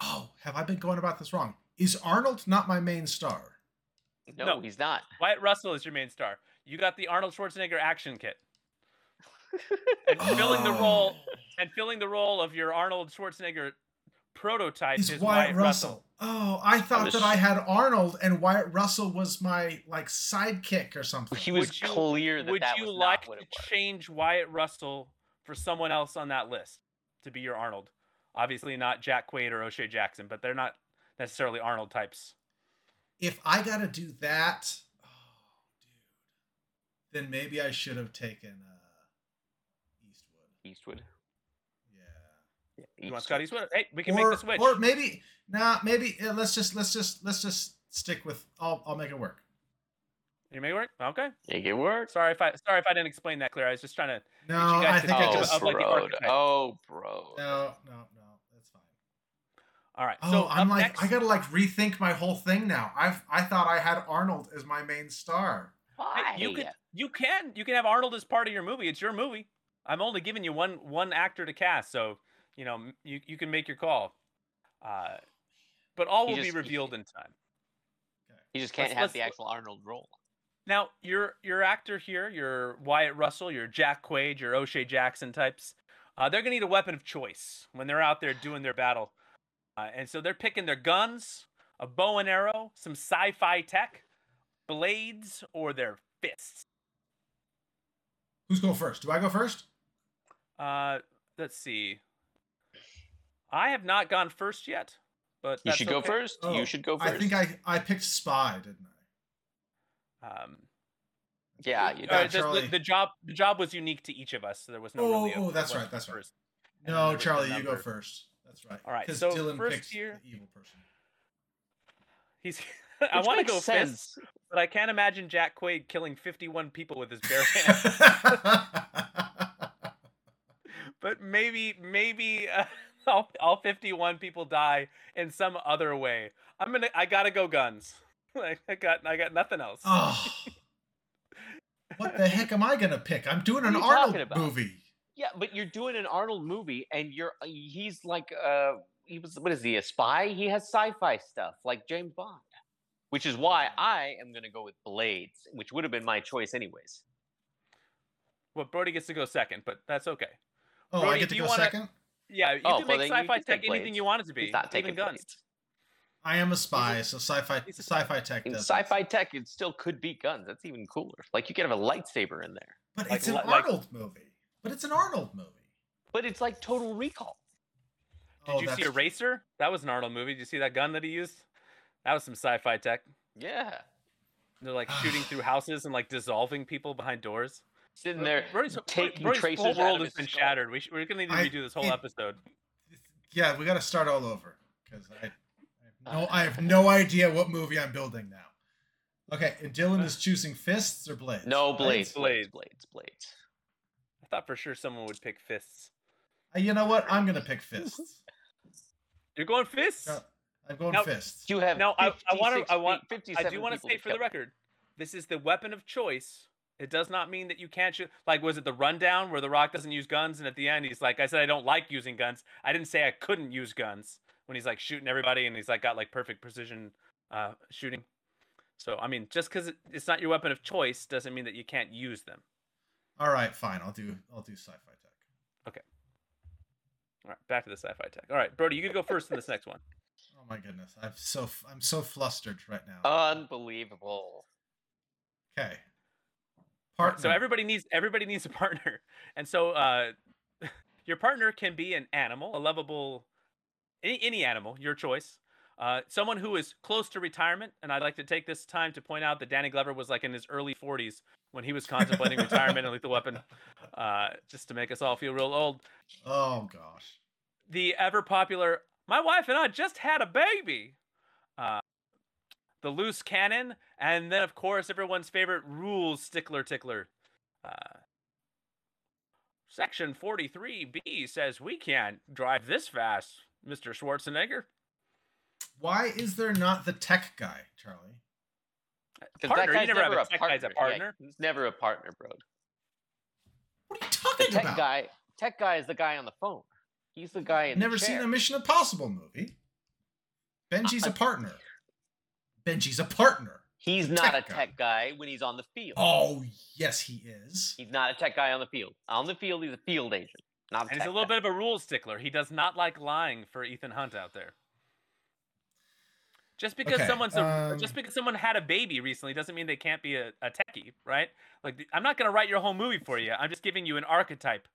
[SPEAKER 1] oh, have I been going about this wrong? Is Arnold not my main star?
[SPEAKER 2] No,
[SPEAKER 3] No.
[SPEAKER 2] he's not.
[SPEAKER 3] Wyatt Russell is your main star. You got the Arnold Schwarzenegger action kit, *laughs* and filling the oh. role
[SPEAKER 1] Oh.
[SPEAKER 3] and filling the role of your Arnold Schwarzenegger prototype
[SPEAKER 1] Is
[SPEAKER 3] is,
[SPEAKER 1] Wyatt Russell? Oh, I thought
[SPEAKER 2] the
[SPEAKER 1] that I had Arnold and Wyatt Russell was my like sidekick or something.
[SPEAKER 2] He was
[SPEAKER 3] Would you-
[SPEAKER 2] clear that
[SPEAKER 3] Would
[SPEAKER 2] that
[SPEAKER 3] you
[SPEAKER 2] was
[SPEAKER 3] like
[SPEAKER 2] not what
[SPEAKER 3] to
[SPEAKER 2] it was.
[SPEAKER 3] change Wyatt Russell for someone else on that list to be your Arnold? Obviously not Jack Quaid or O'Shea Jackson, but they're not necessarily Arnold types.
[SPEAKER 1] if I got to do that, oh, dude, then maybe I should have taken uh, Eastwood.
[SPEAKER 2] Eastwood.
[SPEAKER 1] Yeah.
[SPEAKER 3] You want Scott Eastwood? Hey, we can
[SPEAKER 1] or,
[SPEAKER 3] make the switch.
[SPEAKER 1] Or maybe nah, maybe uh, let's just let's just let's just stick with. I'll I'll make it work.
[SPEAKER 3] You make it work? Okay.
[SPEAKER 2] Make it work.
[SPEAKER 3] Sorry if I sorry if I didn't explain that clear. I was just trying to
[SPEAKER 1] No,
[SPEAKER 3] you guys
[SPEAKER 1] I
[SPEAKER 3] to
[SPEAKER 1] think
[SPEAKER 3] think
[SPEAKER 1] I just
[SPEAKER 3] of, like,
[SPEAKER 2] bro. Oh, bro.
[SPEAKER 1] no no no. That's fine.
[SPEAKER 3] All right.
[SPEAKER 1] Oh,
[SPEAKER 3] so
[SPEAKER 1] I'm like
[SPEAKER 3] next,
[SPEAKER 1] I gotta like rethink my whole thing now. I've I thought I had Arnold as my main star.
[SPEAKER 2] Why?
[SPEAKER 3] you could you can you can have Arnold as part of your movie. It's your movie. I'm only giving you one one actor to cast, so you know you you can make your call. Uh, but all
[SPEAKER 2] He
[SPEAKER 3] will
[SPEAKER 2] just-
[SPEAKER 3] be revealed in time.
[SPEAKER 2] He just can't
[SPEAKER 3] Let's-
[SPEAKER 2] have
[SPEAKER 3] let's-
[SPEAKER 2] the actual Arnold role.
[SPEAKER 3] Now, your your actor here, your Wyatt Russell, your Jack Quaid, your O'Shea Jackson types, uh, they're gonna need a weapon of choice when they're out there doing their battle, uh, and so they're picking their guns, a bow and arrow, some sci-fi tech, blades, or their fists.
[SPEAKER 1] Who's going first? Do I go first?
[SPEAKER 3] Uh, let's see. I have not gone first yet, but
[SPEAKER 2] You
[SPEAKER 3] that's
[SPEAKER 2] should go first.
[SPEAKER 1] Oh,
[SPEAKER 2] you should go first.
[SPEAKER 1] I think I I picked Spy, didn't I?
[SPEAKER 3] Um,
[SPEAKER 2] Yeah, you
[SPEAKER 1] Yeah,
[SPEAKER 3] uh, the,
[SPEAKER 1] Charlie.
[SPEAKER 3] the job the job was unique to each of us, so there was no
[SPEAKER 1] Oh,
[SPEAKER 3] really. a-
[SPEAKER 1] oh, that's right, that's right.
[SPEAKER 3] first and
[SPEAKER 1] No,
[SPEAKER 3] the- the
[SPEAKER 1] Charlie, you go first. That's right.
[SPEAKER 3] All right,
[SPEAKER 1] 'Cause
[SPEAKER 3] so
[SPEAKER 1] Dylan
[SPEAKER 3] first
[SPEAKER 1] picks
[SPEAKER 3] here-
[SPEAKER 1] the evil person.
[SPEAKER 3] He's. *laughs* I want to
[SPEAKER 2] makes
[SPEAKER 3] go fist,
[SPEAKER 2] sense.
[SPEAKER 3] but I can't imagine Jack Quaid killing 51 people with his bare *laughs* hands. *laughs* but maybe, maybe, uh, all, all 51 people die in some other way. I'm gonna. I gotta go guns. Like I got. I got nothing else.
[SPEAKER 1] Oh. what the heck am I gonna pick? I'm doing an
[SPEAKER 2] are you talking
[SPEAKER 1] Arnold movie.
[SPEAKER 2] Yeah, but you're doing an Arnold movie, and you're uh, he's like uh he was what is he a spy? He has sci-fi stuff like James Bond, which is why I am gonna go with Blades, which would have been my choice anyways.
[SPEAKER 3] Well, Brody gets to go second, but that's okay.
[SPEAKER 1] Oh,
[SPEAKER 3] Brody,
[SPEAKER 1] I get to
[SPEAKER 3] you
[SPEAKER 1] go
[SPEAKER 3] wanna-
[SPEAKER 1] second.
[SPEAKER 3] Yeah, you
[SPEAKER 2] Oh,
[SPEAKER 3] can
[SPEAKER 2] well,
[SPEAKER 3] make sci-fi
[SPEAKER 2] can
[SPEAKER 3] tech
[SPEAKER 2] take
[SPEAKER 3] anything you want it to be.
[SPEAKER 2] He's not
[SPEAKER 3] even
[SPEAKER 2] taking
[SPEAKER 3] guns.
[SPEAKER 2] Blades.
[SPEAKER 1] I am a spy, so sci-fi
[SPEAKER 3] he's a spy.
[SPEAKER 1] sci-fi tech
[SPEAKER 2] In
[SPEAKER 1] does
[SPEAKER 2] sci-fi tech, it still could be guns. That's even cooler. Like you could have a lightsaber in there,
[SPEAKER 1] But
[SPEAKER 3] Like-
[SPEAKER 1] it's an
[SPEAKER 3] like-
[SPEAKER 1] Arnold movie. But it's an Arnold movie.
[SPEAKER 2] but it's like Total Recall.
[SPEAKER 3] Did
[SPEAKER 1] Oh,
[SPEAKER 3] you see
[SPEAKER 1] that's-
[SPEAKER 3] Eraser? That was an Arnold movie. Did you see that gun that he used? That was some sci-fi tech.
[SPEAKER 2] Yeah,
[SPEAKER 3] They're like shooting *sighs* through houses and like dissolving people behind doors.
[SPEAKER 2] sitting there
[SPEAKER 3] Brody's,
[SPEAKER 2] taking
[SPEAKER 3] Brody's
[SPEAKER 2] tracers
[SPEAKER 3] whole
[SPEAKER 2] out
[SPEAKER 3] world has been
[SPEAKER 2] skull.
[SPEAKER 3] shattered. We sh- we're gonna need to
[SPEAKER 1] I-
[SPEAKER 3] redo this whole
[SPEAKER 1] it-
[SPEAKER 3] episode.
[SPEAKER 1] Yeah, we got to start all over because I, I have no, uh. I have no idea what movie I'm building now. Okay, and Dylan is choosing fists or blades.
[SPEAKER 2] No blades,
[SPEAKER 3] Blades.
[SPEAKER 2] blades, blades, blades.
[SPEAKER 3] I thought for sure someone would pick fists.
[SPEAKER 1] Uh, You know what? I'm gonna pick fists. *laughs*
[SPEAKER 3] You're going fists?
[SPEAKER 1] No, I'm going
[SPEAKER 3] Now-
[SPEAKER 1] fists.
[SPEAKER 2] You have
[SPEAKER 3] No, I- I wanna-
[SPEAKER 2] 56
[SPEAKER 3] I want-
[SPEAKER 2] pe-
[SPEAKER 3] I do want to say for the record, this is the weapon of choice. It does not mean that you can't shoot. Like, was it the rundown where The Rock doesn't use guns, and at the end he's like, "I said I don't like using guns. I didn't say I couldn't use guns." When he's like shooting everybody, and he's like got like perfect precision uh, shooting. So I mean, just because it's not your weapon of choice doesn't mean that you can't use them.
[SPEAKER 1] All right, fine. I'll do I'll do sci-fi tech. Okay.
[SPEAKER 3] All right, back to the sci-fi tech. All right, Brody, you can go first in this next one. *laughs*
[SPEAKER 1] Oh my goodness, I'm so I'm so flustered right now.
[SPEAKER 2] Unbelievable.
[SPEAKER 1] okay. Partner.
[SPEAKER 3] So everybody needs everybody needs a partner, *laughs* and so uh, *laughs* your partner can be an animal, a lovable, any any animal, your choice. Uh, someone who is close to retirement, and I'd like to take this time to point out that Danny Glover was like in his early 40s when he was contemplating retirement in Lethal Weapon, uh, just to make us all feel real old.
[SPEAKER 1] Oh gosh.
[SPEAKER 3] The ever popular, my wife and I just had a baby. Uh, the loose cannon, and then of course everyone's favorite rules stickler tickler. Uh, Section 43B says we can't drive this fast, Mr. Schwarzenegger.
[SPEAKER 1] Why is there not the tech guy, Charlie?
[SPEAKER 2] 'Cause
[SPEAKER 3] Partner,
[SPEAKER 2] that guy's
[SPEAKER 3] never
[SPEAKER 2] never
[SPEAKER 3] a tech guy as a
[SPEAKER 2] Yeah,
[SPEAKER 3] partner.
[SPEAKER 2] he's never a partner, bro.
[SPEAKER 1] What are you
[SPEAKER 2] The
[SPEAKER 1] talking
[SPEAKER 2] tech
[SPEAKER 1] about?
[SPEAKER 2] guy, tech guy is the guy on the phone. He's the guy in
[SPEAKER 1] Never
[SPEAKER 2] the
[SPEAKER 1] seen a Mission Impossible movie. Benji's a partner. Benji's a partner.
[SPEAKER 2] He's not
[SPEAKER 1] tech
[SPEAKER 2] a tech guy when he's on the field.
[SPEAKER 1] Oh yes, he is.
[SPEAKER 2] He's not a tech guy on the field. On the field, he's a field agent, not a
[SPEAKER 3] And
[SPEAKER 2] tech
[SPEAKER 3] he's a little
[SPEAKER 2] guy.
[SPEAKER 3] bit of a rules stickler. He does not like lying for Ethan Hunt out there. Just because
[SPEAKER 1] Okay,
[SPEAKER 3] someone's a,
[SPEAKER 1] um,
[SPEAKER 3] just because someone had a baby recently doesn't mean they can't be a, a techie, right? Like I'm not gonna write your whole movie for you. I'm just giving you an archetype.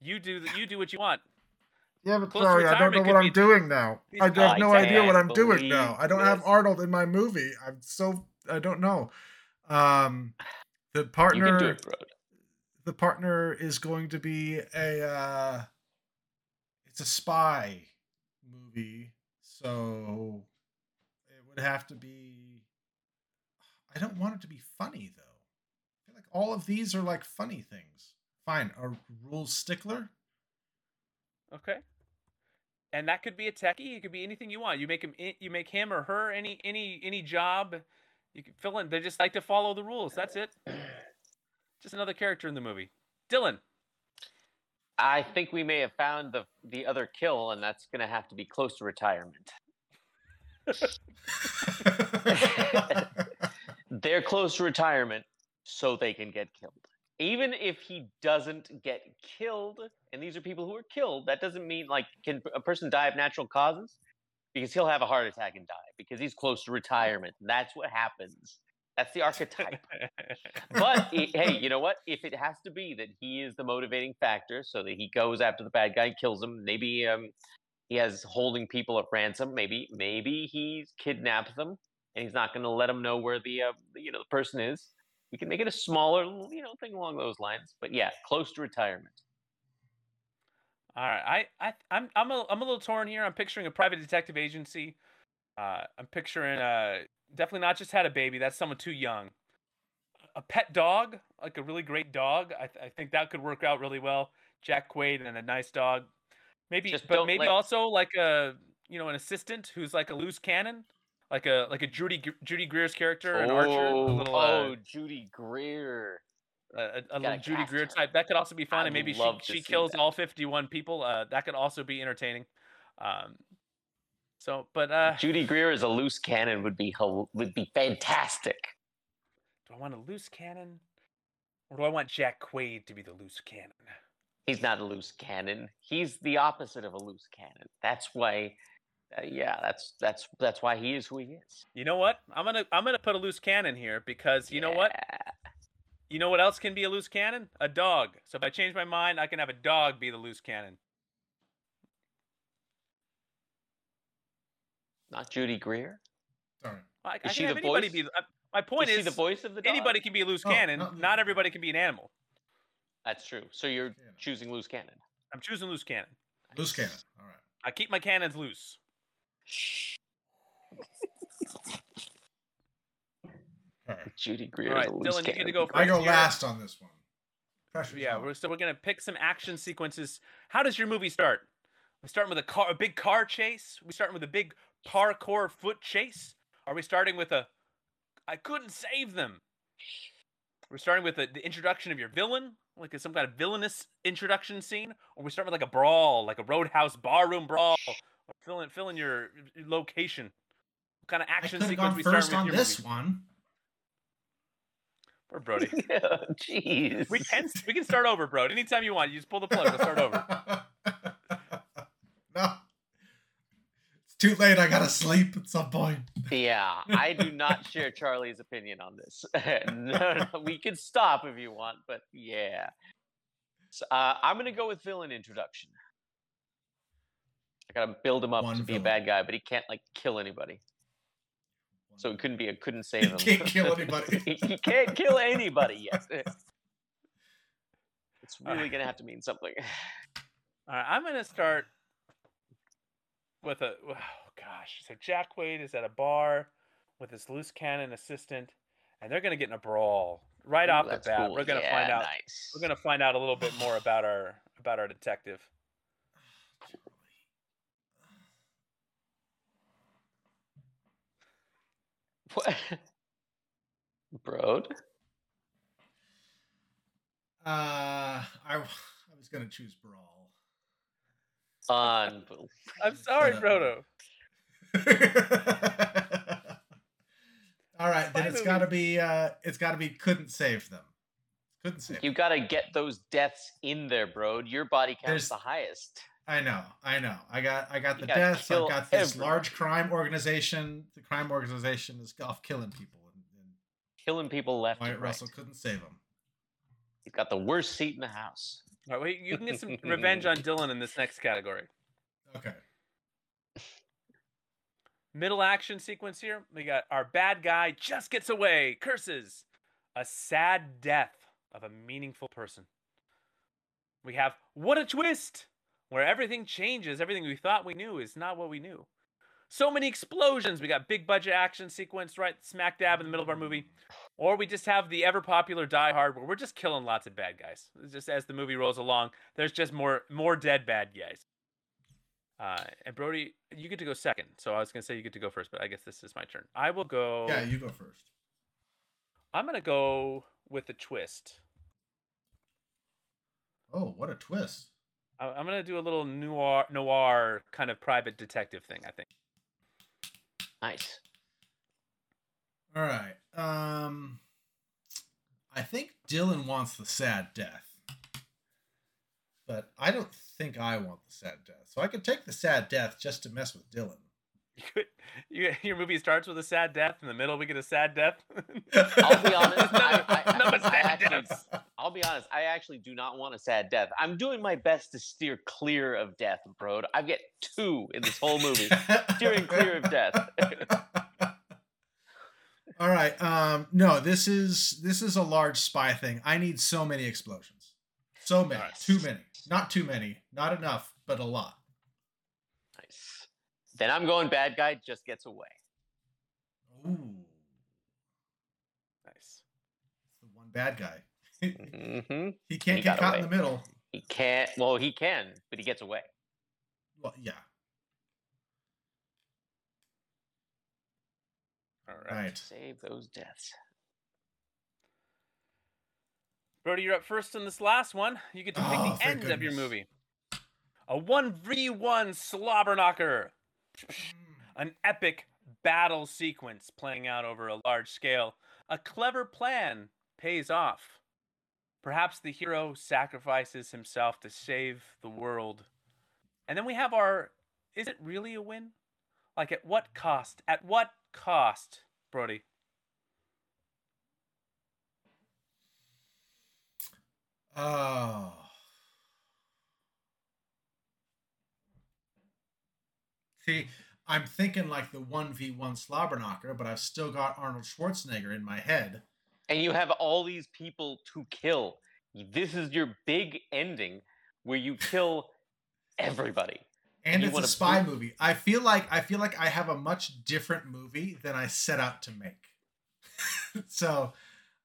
[SPEAKER 3] You do the, you do what you want.
[SPEAKER 1] Yeah, but
[SPEAKER 3] Close sorry, I don't know what I'm be-
[SPEAKER 1] doing now.
[SPEAKER 3] I have
[SPEAKER 2] I no idea what I'm
[SPEAKER 1] doing
[SPEAKER 2] now.
[SPEAKER 1] now. I don't have. Arnold in my movie. I'm so I don't know. Um, the
[SPEAKER 2] You can do
[SPEAKER 1] partner,
[SPEAKER 2] it,
[SPEAKER 1] the partner is going to be a. Uh, it's a spy movie, so it would have to be. I don't want it to be funny though. I feel like all of these are like funny things. Fine, a rules stickler.
[SPEAKER 3] Okay. And that could be a techie. It could be anything you want. You make him. Eh, you make him or her any any any job. You can fill in. They just like to follow the rules. That's it. *clears throat* Just another character in the movie. Dylan.
[SPEAKER 2] I think we may have found the the other kill, and that's going to have to be close to retirement. *laughs* They're close to retirement, so they can get killed. Even if he doesn't get killed, and these are people who are killed, that doesn't mean like can a person die of natural causes? Because he'll have a heart attack and die because he's close to retirement. That's what happens. That's the archetype. but i- hey, you know what? If it has to be that he is the motivating factor, so that he goes after the bad guy, and kills him. Maybe um, he has holding people at ransom. Maybe maybe he's kidnapped them, and he's not going to let them know where the uh, you know the person is. We can make it a smaller you know thing along those lines. But yeah, close to retirement.
[SPEAKER 3] All right, I, I, I'm, I'm a, I'm a little torn here. I'm picturing a private detective agency. Uh, I'm picturing, uh, definitely not just had a baby. That's someone too young. A pet dog, like a really great dog. I, th- I think that could work out really well. Jack Quaid and a nice dog. Maybe,
[SPEAKER 2] Just
[SPEAKER 3] but maybe
[SPEAKER 2] let-
[SPEAKER 3] also like a you know an assistant who's like a loose cannon, like a like a Judy Judy Greer's character, an archer, a
[SPEAKER 2] Oh,
[SPEAKER 3] little
[SPEAKER 2] oh,
[SPEAKER 3] uh,
[SPEAKER 2] Judy Greer.
[SPEAKER 3] a, a, a little Judy Greer
[SPEAKER 2] her.
[SPEAKER 3] type. That could also be fun,
[SPEAKER 2] I'd
[SPEAKER 3] and maybe she she kills
[SPEAKER 2] that.
[SPEAKER 3] all fifty one people. Uh, that could also be entertaining. Um, so, but uh,
[SPEAKER 2] Judy Greer as a loose cannon would be would be fantastic.
[SPEAKER 3] do I want a loose cannon, or do I want Jack Quaid to be the loose cannon?
[SPEAKER 2] He's not a loose cannon. He's the opposite of a loose cannon. That's why. Uh, yeah, that's that's that's why he is who he is.
[SPEAKER 3] You know what? I'm gonna I'm gonna put a loose cannon here because you know what? You know what else can be a loose cannon? A dog. So if I change my mind, I can have a dog be the loose cannon.
[SPEAKER 2] Not Judy Greer.
[SPEAKER 1] Sorry.
[SPEAKER 3] I, I
[SPEAKER 2] Is
[SPEAKER 3] can
[SPEAKER 2] she the voice?
[SPEAKER 3] be. Uh, my point
[SPEAKER 2] is
[SPEAKER 3] is,
[SPEAKER 2] she the voice of the dog?
[SPEAKER 3] anybody can be a loose
[SPEAKER 1] Oh,
[SPEAKER 3] cannon.
[SPEAKER 1] no,
[SPEAKER 3] Not everybody can be an animal.
[SPEAKER 2] That's true. So you're
[SPEAKER 1] Yeah.
[SPEAKER 2] choosing loose cannon.
[SPEAKER 3] I'm choosing loose cannon.
[SPEAKER 1] Loose cannon. All right.
[SPEAKER 3] I keep my cannons loose. *laughs*
[SPEAKER 1] All right.
[SPEAKER 2] Judy Greer
[SPEAKER 3] All right,
[SPEAKER 2] is a
[SPEAKER 3] Dylan, you get to go first.
[SPEAKER 1] I go
[SPEAKER 3] here-
[SPEAKER 1] last on this one. Pressure's
[SPEAKER 3] Yeah,
[SPEAKER 1] on.
[SPEAKER 3] we're, so we're gonna pick some action sequences. How does your movie start? We starting with a car, a big car chase. We starting with a big parkour foot chase. Are we starting with a? I couldn't save them. We're starting with the, the introduction of your villain, like some kind of villainous introduction scene, or we start with like a brawl, like a roadhouse barroom brawl. Or fill in, fill in your, your location. What kind of
[SPEAKER 1] I
[SPEAKER 3] action
[SPEAKER 1] could have
[SPEAKER 3] sequence
[SPEAKER 1] gone
[SPEAKER 3] we start
[SPEAKER 1] first
[SPEAKER 3] with
[SPEAKER 1] on
[SPEAKER 3] your
[SPEAKER 1] this
[SPEAKER 3] movie?
[SPEAKER 1] one.
[SPEAKER 3] Or Brody. *laughs*
[SPEAKER 2] Jeez.
[SPEAKER 3] We can we can start over, bro. Anytime you want, you just pull the plug. We'll start over. *laughs*
[SPEAKER 1] no. It's too late. I gotta sleep at some point. *laughs*
[SPEAKER 2] Yeah, I do not share Charlie's opinion on this. *laughs* no, no, we can stop if you want, but yeah. So, uh, I'm gonna go with villain introduction. I gotta build him up
[SPEAKER 1] One
[SPEAKER 2] to be
[SPEAKER 1] villain.
[SPEAKER 2] a bad guy, but he can't like kill anybody. So it couldn't be a couldn't save him.
[SPEAKER 1] can't kill *laughs* anybody.
[SPEAKER 2] he, he can't kill anybody yet. It's really
[SPEAKER 3] right.
[SPEAKER 2] gonna have to mean something. *sighs*
[SPEAKER 3] All right, I'm gonna start with a. *sighs* Oh gosh, so Jack Quaid is at a bar with his loose cannon assistant, and they're gonna get in a brawl right
[SPEAKER 2] Ooh,
[SPEAKER 3] off the bat.
[SPEAKER 2] cool.
[SPEAKER 3] We're gonna
[SPEAKER 2] Yeah,
[SPEAKER 3] find out.
[SPEAKER 2] Nice.
[SPEAKER 3] We're gonna find out a little bit more about our about our detective. *laughs*
[SPEAKER 2] What? Broad?
[SPEAKER 1] Uh, I, *laughs* I was gonna choose brawl.
[SPEAKER 2] Unbelievable.
[SPEAKER 3] I'm sorry, Frodo. *laughs*
[SPEAKER 1] All right, then it's got to be. Uh, it's got to be. Couldn't save them. Couldn't save.
[SPEAKER 2] You
[SPEAKER 1] them.
[SPEAKER 2] gotta get those deaths in there, bro. Your body counts
[SPEAKER 1] There's-
[SPEAKER 2] the highest.
[SPEAKER 1] I know. I know. I got. I got
[SPEAKER 2] You
[SPEAKER 1] the
[SPEAKER 2] gotta
[SPEAKER 1] deaths. I've
[SPEAKER 2] kill
[SPEAKER 1] got this
[SPEAKER 2] everyone.
[SPEAKER 1] large crime organization. The crime organization is off killing people, and, and
[SPEAKER 2] Killing people left
[SPEAKER 1] Wyatt
[SPEAKER 2] and right.
[SPEAKER 1] Russell couldn't save them.
[SPEAKER 2] He's got the worst seat in the house.
[SPEAKER 3] All right, wait, you can get some *laughs* revenge on Dylan in this next category.
[SPEAKER 1] Okay.
[SPEAKER 3] Middle action sequence here. We got our bad guy just gets away, curses, a sad death of a meaningful person. We have what a twist, where everything changes. Everything we thought we knew is not what we knew. So many explosions. We got big budget action sequence right smack dab in the middle of our movie. Or we just have the ever popular Die Hard where we're just killing lots of bad guys. It's Just as the movie rolls along, there's just more more dead bad guys. Uh, and Brody, you get to go second. So I was gonna say you get to go first, but I guess this is my turn. I will go.
[SPEAKER 1] Yeah, you go first.
[SPEAKER 3] I'm gonna go with a twist.
[SPEAKER 1] Oh, what a twist!
[SPEAKER 3] I'm gonna do a little noir, noir kind of private detective thing. I think.
[SPEAKER 2] Nice.
[SPEAKER 1] All right. Um, I think Dylan wants the sad death, but I don't think I want the sad death. So I could take the sad death just to mess with Dylan. *laughs*
[SPEAKER 3] You, your movie starts with a sad death. In the middle, we get a sad death.
[SPEAKER 2] I'll be honest,
[SPEAKER 3] None- *laughs*
[SPEAKER 2] I- I-
[SPEAKER 3] none of
[SPEAKER 2] I
[SPEAKER 3] sad
[SPEAKER 2] actually-
[SPEAKER 3] deaths.
[SPEAKER 2] I'll be honest. I actually do not want a sad death. I'm doing my best to steer clear of death, bro. I get two in this whole movie. Steering clear of death. *laughs*
[SPEAKER 1] All right. Um, no, this is this is a large spy thing. I need so many explosions. So many.
[SPEAKER 2] Nice.
[SPEAKER 1] Too many. Not too many. Not enough, but a lot.
[SPEAKER 2] Nice. Then I'm going bad guy just gets away.
[SPEAKER 1] Ooh.
[SPEAKER 3] nice.
[SPEAKER 1] The one bad guy. *laughs*
[SPEAKER 2] hmm
[SPEAKER 1] he can't
[SPEAKER 2] He
[SPEAKER 1] get
[SPEAKER 2] got
[SPEAKER 1] caught in the middle.
[SPEAKER 2] He can't. Well, he can, but he gets away.
[SPEAKER 1] Well, yeah.
[SPEAKER 3] All right.
[SPEAKER 1] Right.
[SPEAKER 2] Save those deaths.
[SPEAKER 3] Brody, you're up first in this last one. You get to pick
[SPEAKER 1] Oh,
[SPEAKER 3] the
[SPEAKER 1] thank
[SPEAKER 3] end of your movie. A 1v1 slobber knocker. An epic battle sequence playing out over a large scale. A clever plan pays off. Perhaps the hero sacrifices himself to save the world. And then we have our is it really a win? Like at what cost? At what cost, Brody?
[SPEAKER 1] Oh. See, I'm thinking like the 1v1 slobber knocker, but I've still got Arnold Schwarzenegger in my head.
[SPEAKER 2] And you have all these people to kill. This is your big ending where you kill everybody.
[SPEAKER 1] And
[SPEAKER 2] You
[SPEAKER 1] it's a spy
[SPEAKER 2] prove-
[SPEAKER 1] movie. I feel like I feel like I have a much different movie than I set out to make. *laughs* so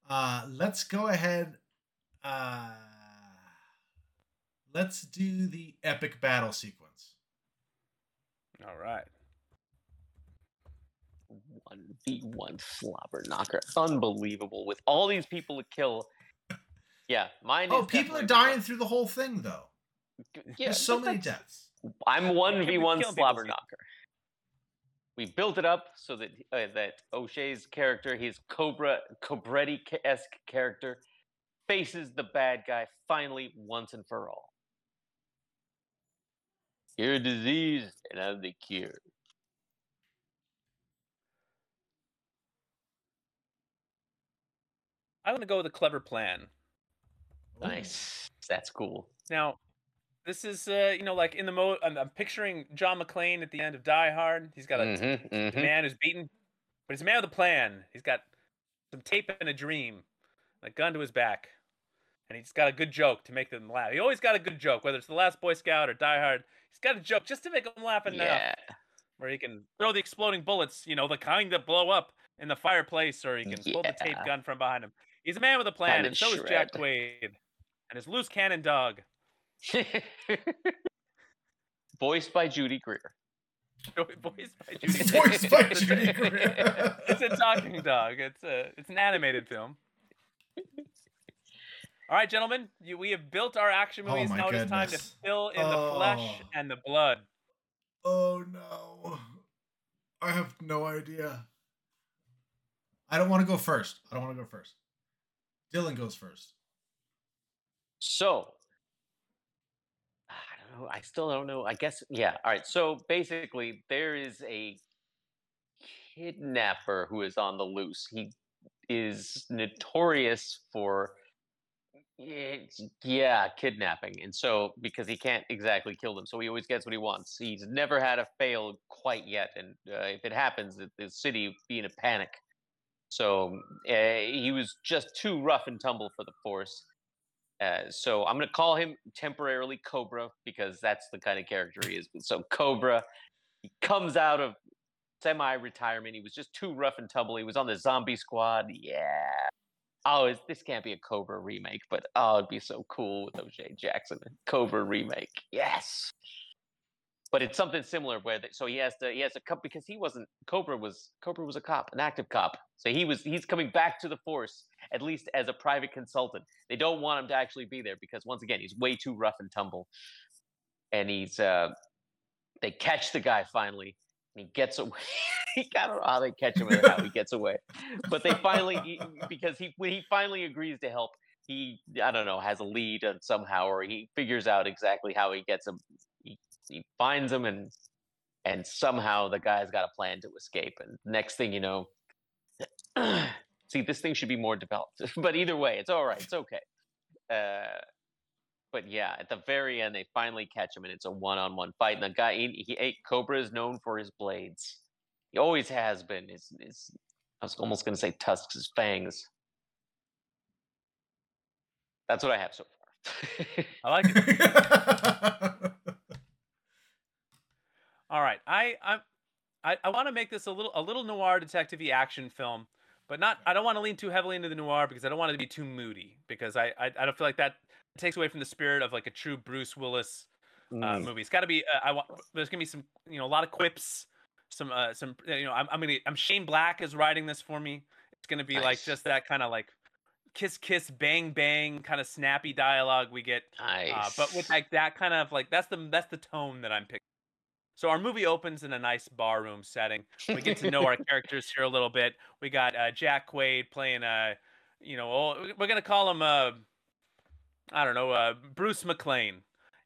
[SPEAKER 1] uh let's go ahead uh let's do the epic battle sequence.
[SPEAKER 3] All right.
[SPEAKER 2] One v one slobber knocker, unbelievable! With all these people to kill, yeah, mine.
[SPEAKER 1] Oh,
[SPEAKER 2] is
[SPEAKER 1] people are dying
[SPEAKER 2] one-
[SPEAKER 1] through the whole thing though.
[SPEAKER 2] Yeah,
[SPEAKER 1] There's so many deaths.
[SPEAKER 2] I'm one v one slobber knocker. We built it up so that uh, that O'Shea's character, his Cobra Cobretti esque character, faces the bad guy finally once and for all. You're diseased, and I'm the cure.
[SPEAKER 3] I'm going to go with a clever plan.
[SPEAKER 2] Nice, that's cool.
[SPEAKER 3] Now, this is uh, you know like in the mo. I'm, I'm picturing John McClane at the end of Die Hard. He's got a
[SPEAKER 2] Mhm,
[SPEAKER 3] a
[SPEAKER 2] mhm.
[SPEAKER 3] man who's beaten, but he's a man with a plan. He's got some tape and a dream, a gun to his back, and he's got a good joke to make them laugh. He always got a good joke, whether it's The Last Boy Scout or Die Hard. He's got a joke just to make them laugh enough,
[SPEAKER 2] Yeah,
[SPEAKER 3] where he can throw the exploding bullets, you know, the kind that blow up in the fireplace, or he can pull the tape gun from behind him. He's a man with a plan,
[SPEAKER 2] Kind
[SPEAKER 3] and
[SPEAKER 2] of
[SPEAKER 3] so is Jack
[SPEAKER 2] shred.
[SPEAKER 3] Quaid, and his loose cannon dog. *laughs*
[SPEAKER 2] voiced by Judy Greer. *laughs*
[SPEAKER 3] voiced by Judy.
[SPEAKER 1] Voiced by
[SPEAKER 3] It's a-
[SPEAKER 1] Judy *laughs* Greer.
[SPEAKER 3] it's a talking dog. It's a it's an animated film. All right, gentlemen, you, we have built our action
[SPEAKER 1] Oh
[SPEAKER 3] movies.
[SPEAKER 1] my
[SPEAKER 3] now it is time to fill in the flesh
[SPEAKER 1] Oh.
[SPEAKER 3] and the blood.
[SPEAKER 1] Oh no. I have no idea. I don't want to go first. I don't want to go first. Dylan goes first.
[SPEAKER 2] So, I don't know. I still don't know. I guess, yeah. All right. So basically, there is a kidnapper who is on the loose. He is notorious for, yeah, kidnapping. And so, because he can't exactly kill them, so he always gets what he wants. He's never had a fail quite yet. And uh, if it happens, the, city be in a panic. So uh, he was just too rough and tumble for the force. Uh, so I'm going to call him temporarily Cobra because that's the kind of character he is. So Cobra, he comes out of semi-retirement. He was just too rough and tumble. He was on the Zombie Squad. Yeah. Oh, this can't be a Cobra remake, but oh, it'd be so cool with O'Shea Jackson. Cobra remake. Yes. But it's something similar where they, so he has to he has to come because he wasn't Cobra was Cobra was a cop, an active cop. So he was he's coming back to the force at least as a private consultant. They don't want him to actually be there because once again he's way too rough and tumble. And he's uh they catch the guy finally. And he gets away. *laughs* Don't know how they catch him and how he gets away. But they finally he, because he when he finally agrees to help, he I don't know has a lead somehow or he figures out exactly how he gets him. He, he finds him and and somehow the guy's got a plan to escape. And next thing you know, *clears throat* see this thing should be more developed. *laughs* but either way, it's all right. It's okay. Uh, but yeah, at the very end, they finally catch him, and it's a one-on-one fight. And the guy, he, he ate Cobra is known for his blades. He always has been. His, his I was almost going to say tusks, his fangs. That's what I have so far. *laughs*
[SPEAKER 3] I like it. *laughs* All right, I I I want to make this a little a little noir detective action film, but not. I don't want to lean too heavily into the noir because I don't want it to be too moody because I I, I don't feel like that takes away from the spirit of like a true Bruce Willis uh,
[SPEAKER 2] Mm.
[SPEAKER 3] movie. It's got to be. Uh, I want. There's gonna be some, you know, a lot of quips. Some, uh, some, you know, I'm, I'm gonna. I'm Shane Black is writing this for me. It's gonna be like just that kind of like kiss, kiss, bang, bang, kind of snappy dialogue we get.
[SPEAKER 2] Nice.
[SPEAKER 3] Uh, but with like that kind of like that's the that's the tone that I'm picking. So our movie opens in a nice barroom setting. We get to know our *laughs* characters here a little bit. We got uh, Jack Quaid playing a, you know, oh, we're gonna call him uh, I don't know, uh, Bruce McLean.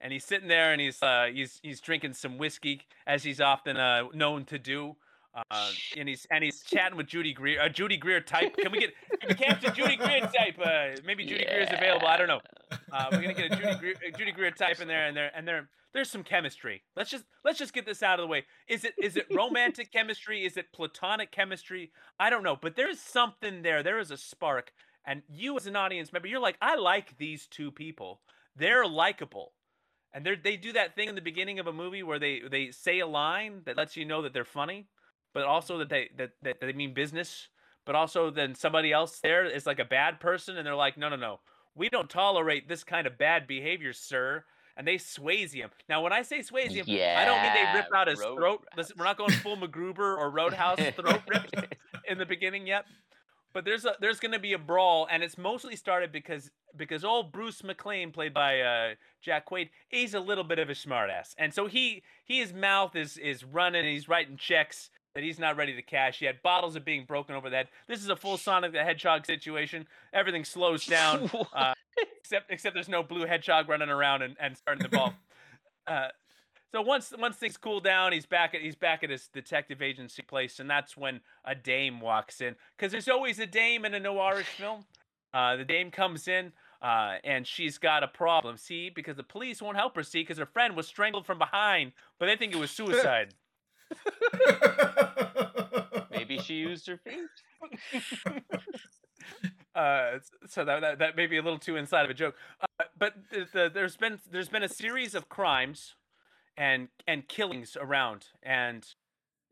[SPEAKER 3] And he's sitting there and he's uh, he's he's drinking some whiskey as he's often uh, known to do. Uh, and he's and he's chatting with Judy Greer. Uh, Judy Greer type. Can we get? Can we capture Judy Greer *laughs* type? Uh, maybe Judy Greer is available. I don't know. Uh, we're gonna get a Judy Greer, a Judy Greer type in there, and there and there there's some chemistry. Let's just let's just get this out of the way. Is it is it romantic chemistry? Is it platonic chemistry? I don't know, but there's something there. There is a spark, and you as an audience member, you're like, I like these two people. They're likable, and they they do that thing in the beginning of a movie where they they say a line that lets you know that they're funny, but also that they that, that they mean business. But also then somebody else there is like a bad person, and they're like, no no no we don't tolerate this kind of bad behavior, sir. And they sways him. Now, when I say sways him, I don't mean they rip out his throat. Listen, we're not going full MacGruber or Roadhouse *laughs* throat rip in the beginning yet. But there's a there's going to be a brawl, and it's mostly started because because old Bruce McLean, played by uh, Jack Quaid, he's a little bit of a smartass, and so he he his mouth is is running, and he's writing checks that he's not ready to cash yet. Bottles are being broken over the head. This is a full Sonic the Hedgehog situation. Everything slows *laughs* down, uh, except except there's no blue hedgehog running around and, and starting the ball. *laughs* Uh, so once once things cool down, he's back at he's back at his detective agency place, and that's when a dame walks in. Because there's always a dame in a noirish *sighs* film. Uh, the dame comes in, uh, and she's got a problem. See, because the police won't help her. See, because her friend was strangled from behind, but they think it was *laughs* suicide. *laughs*
[SPEAKER 2] Maybe she used her feet. *laughs*
[SPEAKER 3] uh, so that, that that may be a little too inside of a joke. Uh, but the, the, there's been there's been a series of crimes and and killings around, and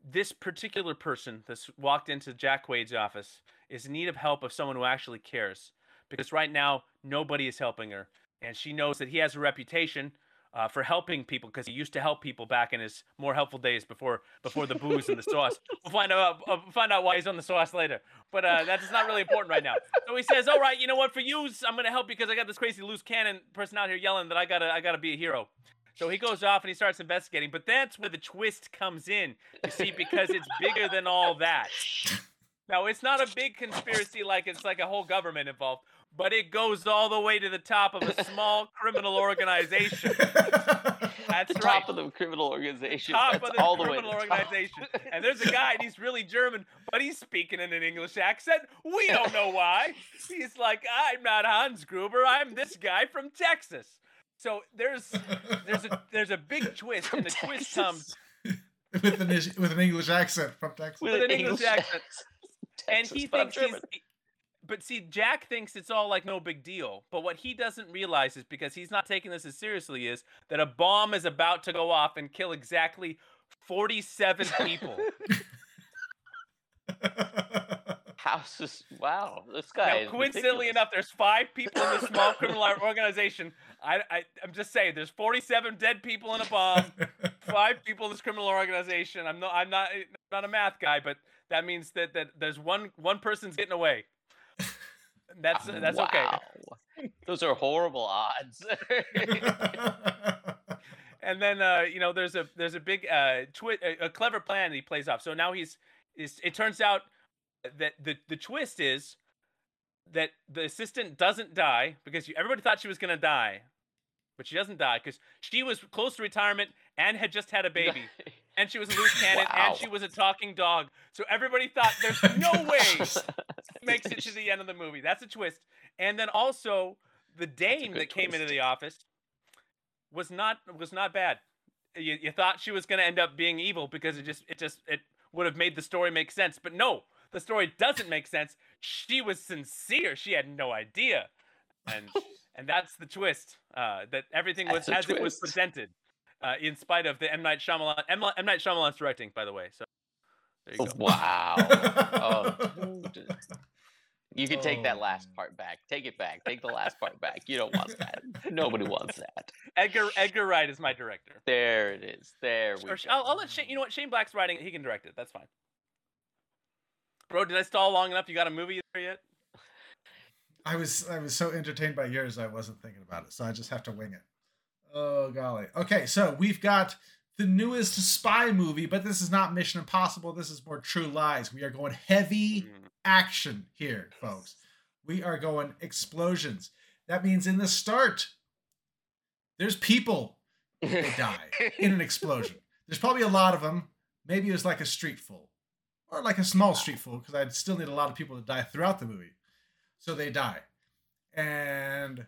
[SPEAKER 3] this particular person that's walked into Jack Quaid's office is in need of help of someone who actually cares, because right now nobody is helping her, and she knows that he has a reputation. Uh, for helping people because he used to help people back in his more helpful days before before the booze and the sauce. We'll find out uh, find out why he's on the sauce later. But uh, that's not really important right now. So he says, "All right, you know what? For you, I'm gonna help you because I got this crazy loose cannon person out here yelling that I gotta I gotta be a hero." So he goes off and he starts investigating. But that's where the twist comes in. You see, because it's bigger than all that. Now it's not a big conspiracy like it's like a whole government involved, but it goes all the way to the top of a *laughs* small criminal organization. That's
[SPEAKER 2] the
[SPEAKER 3] right.
[SPEAKER 2] top of the criminal organization.
[SPEAKER 3] Top
[SPEAKER 2] That's
[SPEAKER 3] of the
[SPEAKER 2] all the way to
[SPEAKER 3] criminal
[SPEAKER 2] the top.
[SPEAKER 3] organization. And there's a guy, and he's really German, but he's speaking in an English accent. We don't know *laughs* why. He's like, I'm not Hans Gruber. I'm this guy from Texas. So there's there's a there's a big *laughs* twist,
[SPEAKER 2] From
[SPEAKER 3] and the twist comes
[SPEAKER 1] with an with an English accent from Texas.
[SPEAKER 2] With
[SPEAKER 3] with
[SPEAKER 2] an
[SPEAKER 3] an English
[SPEAKER 2] English
[SPEAKER 3] accent. and he
[SPEAKER 2] Texas, but I'm
[SPEAKER 3] thinks he's. But see, Jack thinks it's all like no big deal. But what he doesn't realize is because he's not taking this as seriously is that a bomb is about to go off and kill exactly 47 *laughs* people. *laughs*
[SPEAKER 2] House is wow. This guy.
[SPEAKER 3] now, coincidentally
[SPEAKER 2] ridiculous.
[SPEAKER 3] enough, there's five people in this small criminal *laughs* organization. I, I, I'm just saying, there's 47 dead people in a bomb. Five people in this criminal organization. I'm not, I'm not, not a math guy, but that means that that there's one one person's getting away. That's that's okay.
[SPEAKER 2] Those are horrible odds. *laughs*
[SPEAKER 3] and then uh, you know there's a there's a big uh, twi- a, a clever plan he plays off. So now he's is it turns out that the the twist is that the assistant doesn't die because you, everybody thought she was gonna die, but she doesn't die because she was close to retirement and had just had a *laughs* baby and she was a loose cannon
[SPEAKER 2] Wow.
[SPEAKER 3] and she was a talking dog. So everybody thought there's *laughs* no way *laughs* makes it to *laughs* the end of the movie. That's a twist. And then also the dame that came into the office was not was not bad. You, you thought she was going to end up being evil because it just it just it would have made the story make sense, but no, the story doesn't make sense. She was sincere. She had no idea, and and that's the twist. Uh, that everything was as it was presented, uh, in spite of the M Night Shyamalan M, M Night Shyamalan's directing, by the way. So there you go.
[SPEAKER 2] wow. Oh, *laughs* You can take that
[SPEAKER 1] Oh,
[SPEAKER 2] last
[SPEAKER 1] man.
[SPEAKER 2] part back. Take it back. Take the last part back. You don't want that. Nobody wants that. *laughs*
[SPEAKER 3] Edgar Edgar Wright is my director.
[SPEAKER 2] There it is. There we
[SPEAKER 3] Or
[SPEAKER 2] go.
[SPEAKER 3] I'll, I'll let Shane. You know what? Shane Black's writing. He can direct it. That's fine. Bro, did I stall long enough? You got a movie there yet?
[SPEAKER 1] I was I was so entertained by yours I wasn't thinking about it, so I just have to wing it. Oh golly. Okay, so we've got the newest spy movie, but this is not Mission Impossible. This is more True Lies. We are going heavy
[SPEAKER 3] Mm.
[SPEAKER 1] action here, folks. We are going explosions. That means in the start, there's people that *laughs* die in an explosion. There's probably a lot of them. Maybe it was like a street full, or like a small street full, because I'd still need a lot of people to die throughout the movie. So they die. And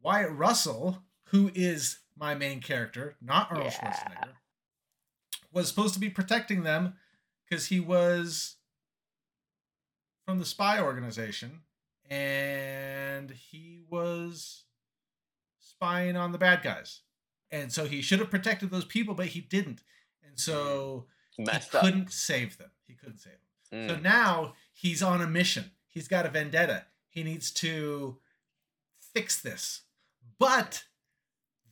[SPEAKER 1] Wyatt Russell, who is my main character, not Arnold
[SPEAKER 2] Yeah.
[SPEAKER 1] Schwarzenegger, was supposed to be protecting them because he was from the spy organization and he was spying on the bad guys. And so he should have protected those people, but he didn't. And so
[SPEAKER 2] Messed
[SPEAKER 1] he
[SPEAKER 2] up.
[SPEAKER 1] couldn't save them. He couldn't save them. So
[SPEAKER 2] Mm.
[SPEAKER 1] now he's on a mission. He's got a vendetta. He needs to fix this. But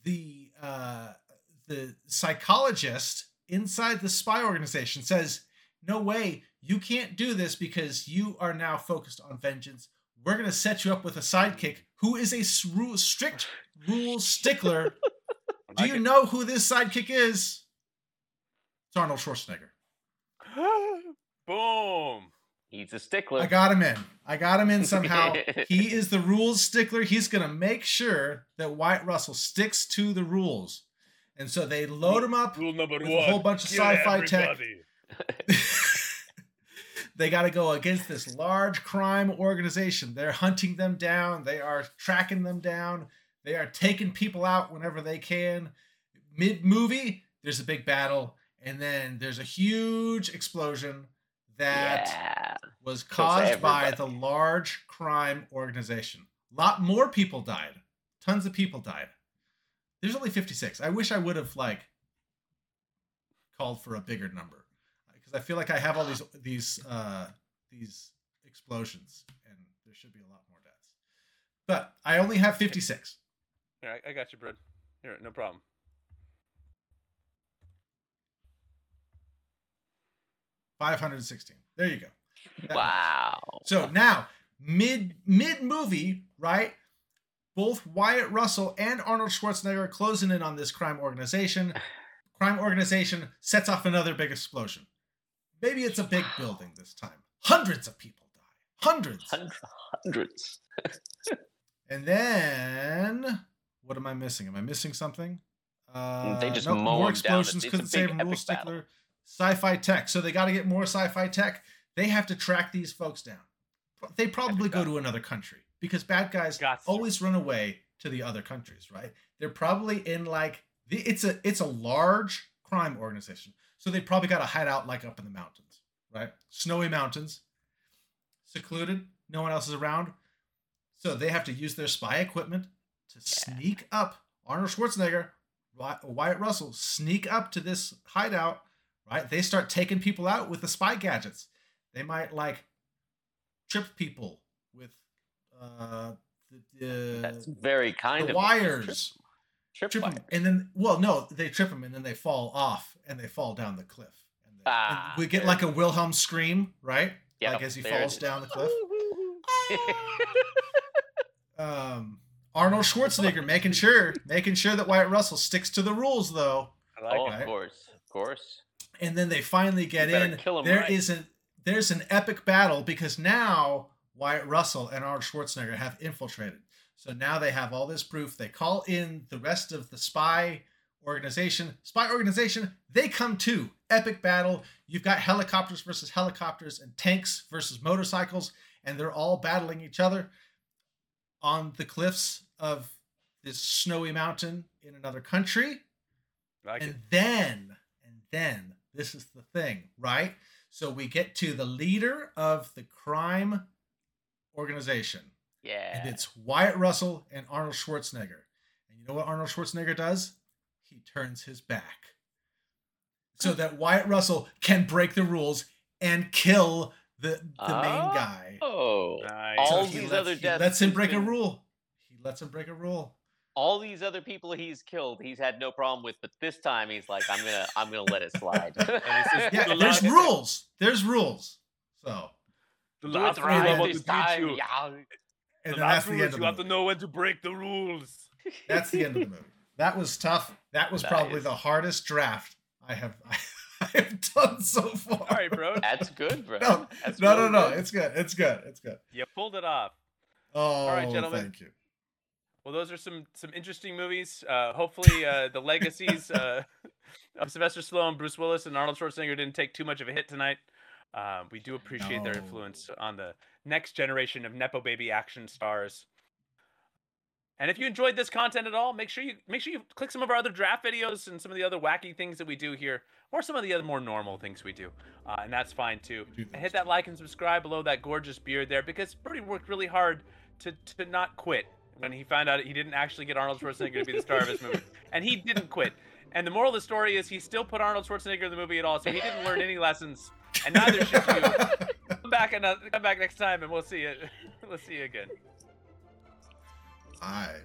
[SPEAKER 1] the uh, the psychologist inside the spy organization says, "No way, you can't do this because you are now focused on vengeance. We're going to set you up with a sidekick who is a rule, strict rule stickler. *laughs*
[SPEAKER 3] I
[SPEAKER 1] do
[SPEAKER 3] like
[SPEAKER 1] you know who this sidekick is? It's Arnold Schwarzenegger. *gasps*
[SPEAKER 3] Boom.
[SPEAKER 2] He's a stickler.
[SPEAKER 1] I got him in. I got him in somehow. *laughs* he is the rules stickler. He's going to make sure that Wyatt Russell sticks to the rules. And so they load him up.
[SPEAKER 3] Rule number
[SPEAKER 1] With a whole bunch of sci-fi tech. *laughs* they got to go against this large crime organization. They're hunting them down. They are tracking them down. They are taking people out whenever they can. Mid movie, there's a big battle. And then there's a huge explosion that
[SPEAKER 2] yeah.
[SPEAKER 1] Was caused by the large crime organization. A lot more people died. Tons of people died. There's only 56. I wish I would have like called for a bigger number because I feel like I have all these these uh these explosions and there should be a lot more deaths. But I only have 56.
[SPEAKER 3] Here, I, I got you, Brid. Here, no problem.
[SPEAKER 1] Five hundred sixteen. There you go. *laughs*
[SPEAKER 2] Wow.
[SPEAKER 1] So now, mid mid movie, right? Both Wyatt Russell and Arnold Schwarzenegger are closing in on this crime organization. *sighs* Crime organization sets off another big explosion. Maybe it's a big
[SPEAKER 2] Wow.
[SPEAKER 1] building this time. Hundreds of people die. Hundreds.
[SPEAKER 2] Hun- Hundreds. *laughs*
[SPEAKER 1] And then what am I missing? Am I missing something? Uh,
[SPEAKER 2] They just
[SPEAKER 1] nope,
[SPEAKER 2] mow
[SPEAKER 1] more explosions. Couldn't save Rule
[SPEAKER 2] epic battle.
[SPEAKER 1] Sci-fi tech. So they got to get more sci-fi tech. They have to track these folks down. They probably go to another country because bad guys
[SPEAKER 3] Gots to.
[SPEAKER 1] always run away to the other countries, right? They're probably in like the, it's a it's a large crime organization, so they probably got to hide out like up in the mountains, right? Snowy mountains, secluded, no one else is around, so they have to use their spy equipment to sneak up. Arnold Schwarzenegger, Wy- Wyatt Russell sneak up to this hideout, right? They start taking people out with the spy gadgets. They might like trip people with uh, the,
[SPEAKER 2] That's very kind
[SPEAKER 1] the
[SPEAKER 2] of
[SPEAKER 1] wires.
[SPEAKER 2] Trip,
[SPEAKER 1] trip
[SPEAKER 2] wire.
[SPEAKER 1] them, and then well, no, they trip them and then they fall off and they fall down the cliff. And, they, and
[SPEAKER 2] Ah,
[SPEAKER 1] we get like a Wilhelm scream, right?
[SPEAKER 2] Yep,
[SPEAKER 1] like as he falls down the cliff. *laughs* Um, Arnold Schwarzenegger making sure, making sure that Wyatt Russell sticks to the rules, though.
[SPEAKER 3] Like
[SPEAKER 2] oh,
[SPEAKER 3] it.
[SPEAKER 1] it.
[SPEAKER 2] of course, of course.
[SPEAKER 1] And then they finally get in. There
[SPEAKER 2] right.
[SPEAKER 1] There's an epic battle because now Wyatt Russell and Arnold Schwarzenegger have infiltrated. So now they have all this proof. They call in the rest of the spy organization. Spy organization, they come too. Epic battle. You've got helicopters versus helicopters and tanks versus motorcycles, and they're all battling each other on the cliffs of this snowy mountain in another country.
[SPEAKER 3] Like it.
[SPEAKER 1] And then, and then, this is the thing, right? So we get to the leader of the crime organization,
[SPEAKER 2] Yeah.
[SPEAKER 1] and it's Wyatt Russell and Arnold Schwarzenegger. And you know what Arnold Schwarzenegger does? He turns his back so that Wyatt Russell can break the rules and kill the the main
[SPEAKER 2] Oh.
[SPEAKER 1] guy.
[SPEAKER 2] Oh,
[SPEAKER 3] Nice.
[SPEAKER 2] All
[SPEAKER 1] he
[SPEAKER 2] these
[SPEAKER 1] lets,
[SPEAKER 2] other
[SPEAKER 1] he
[SPEAKER 2] deaths
[SPEAKER 1] lets him
[SPEAKER 2] he's
[SPEAKER 1] break a rule. He lets him break a rule.
[SPEAKER 2] All these other people he's killed, he's had no problem with, but this time he's like, I'm gonna, I'm gonna let it slide. *laughs*
[SPEAKER 3] And
[SPEAKER 1] Yeah, there's
[SPEAKER 3] last-
[SPEAKER 1] rules. There's rules. So,
[SPEAKER 3] The last rule
[SPEAKER 1] right
[SPEAKER 3] I want to teach
[SPEAKER 2] time,
[SPEAKER 3] you.
[SPEAKER 2] yeah.
[SPEAKER 1] and
[SPEAKER 3] The last rule is you have to know when to break the rules.
[SPEAKER 1] That's the end of the movie. That was tough. That was probably
[SPEAKER 2] Nice.
[SPEAKER 1] the hardest draft I have *laughs* I have done so far.
[SPEAKER 3] All right, bro.
[SPEAKER 2] That's good, bro.
[SPEAKER 1] No,
[SPEAKER 2] That's
[SPEAKER 1] No, no,
[SPEAKER 2] really
[SPEAKER 1] no.
[SPEAKER 2] good.
[SPEAKER 1] It's good. It's good. It's good.
[SPEAKER 3] You pulled it off.
[SPEAKER 1] Oh,
[SPEAKER 3] right, gentlemen.
[SPEAKER 1] thank you.
[SPEAKER 3] Well, those are some some interesting movies. Uh, hopefully, uh, the legacies uh, of Sylvester Stallone, Bruce Willis, and Arnold Schwarzenegger didn't take too much of a hit tonight. Uh, we do appreciate their influence on the next generation of nepo baby action stars. And if you enjoyed this content at all, make sure you make sure you click some of our other draft videos and some of the other wacky things that we do here, or some of the other more normal things we do, uh, and that's fine too. And hit that like and subscribe below that gorgeous beard there because Brody worked really hard to to not quit when he found out he didn't actually get Arnold Schwarzenegger to be the star of his movie, *laughs* and he didn't quit. And the moral of the story is he still put Arnold Schwarzenegger in the movie at all, so he didn't learn any lessons, and neither should you. *laughs* Come back and come back next time, and we'll see you. *laughs* we'll see you again.
[SPEAKER 1] Aye.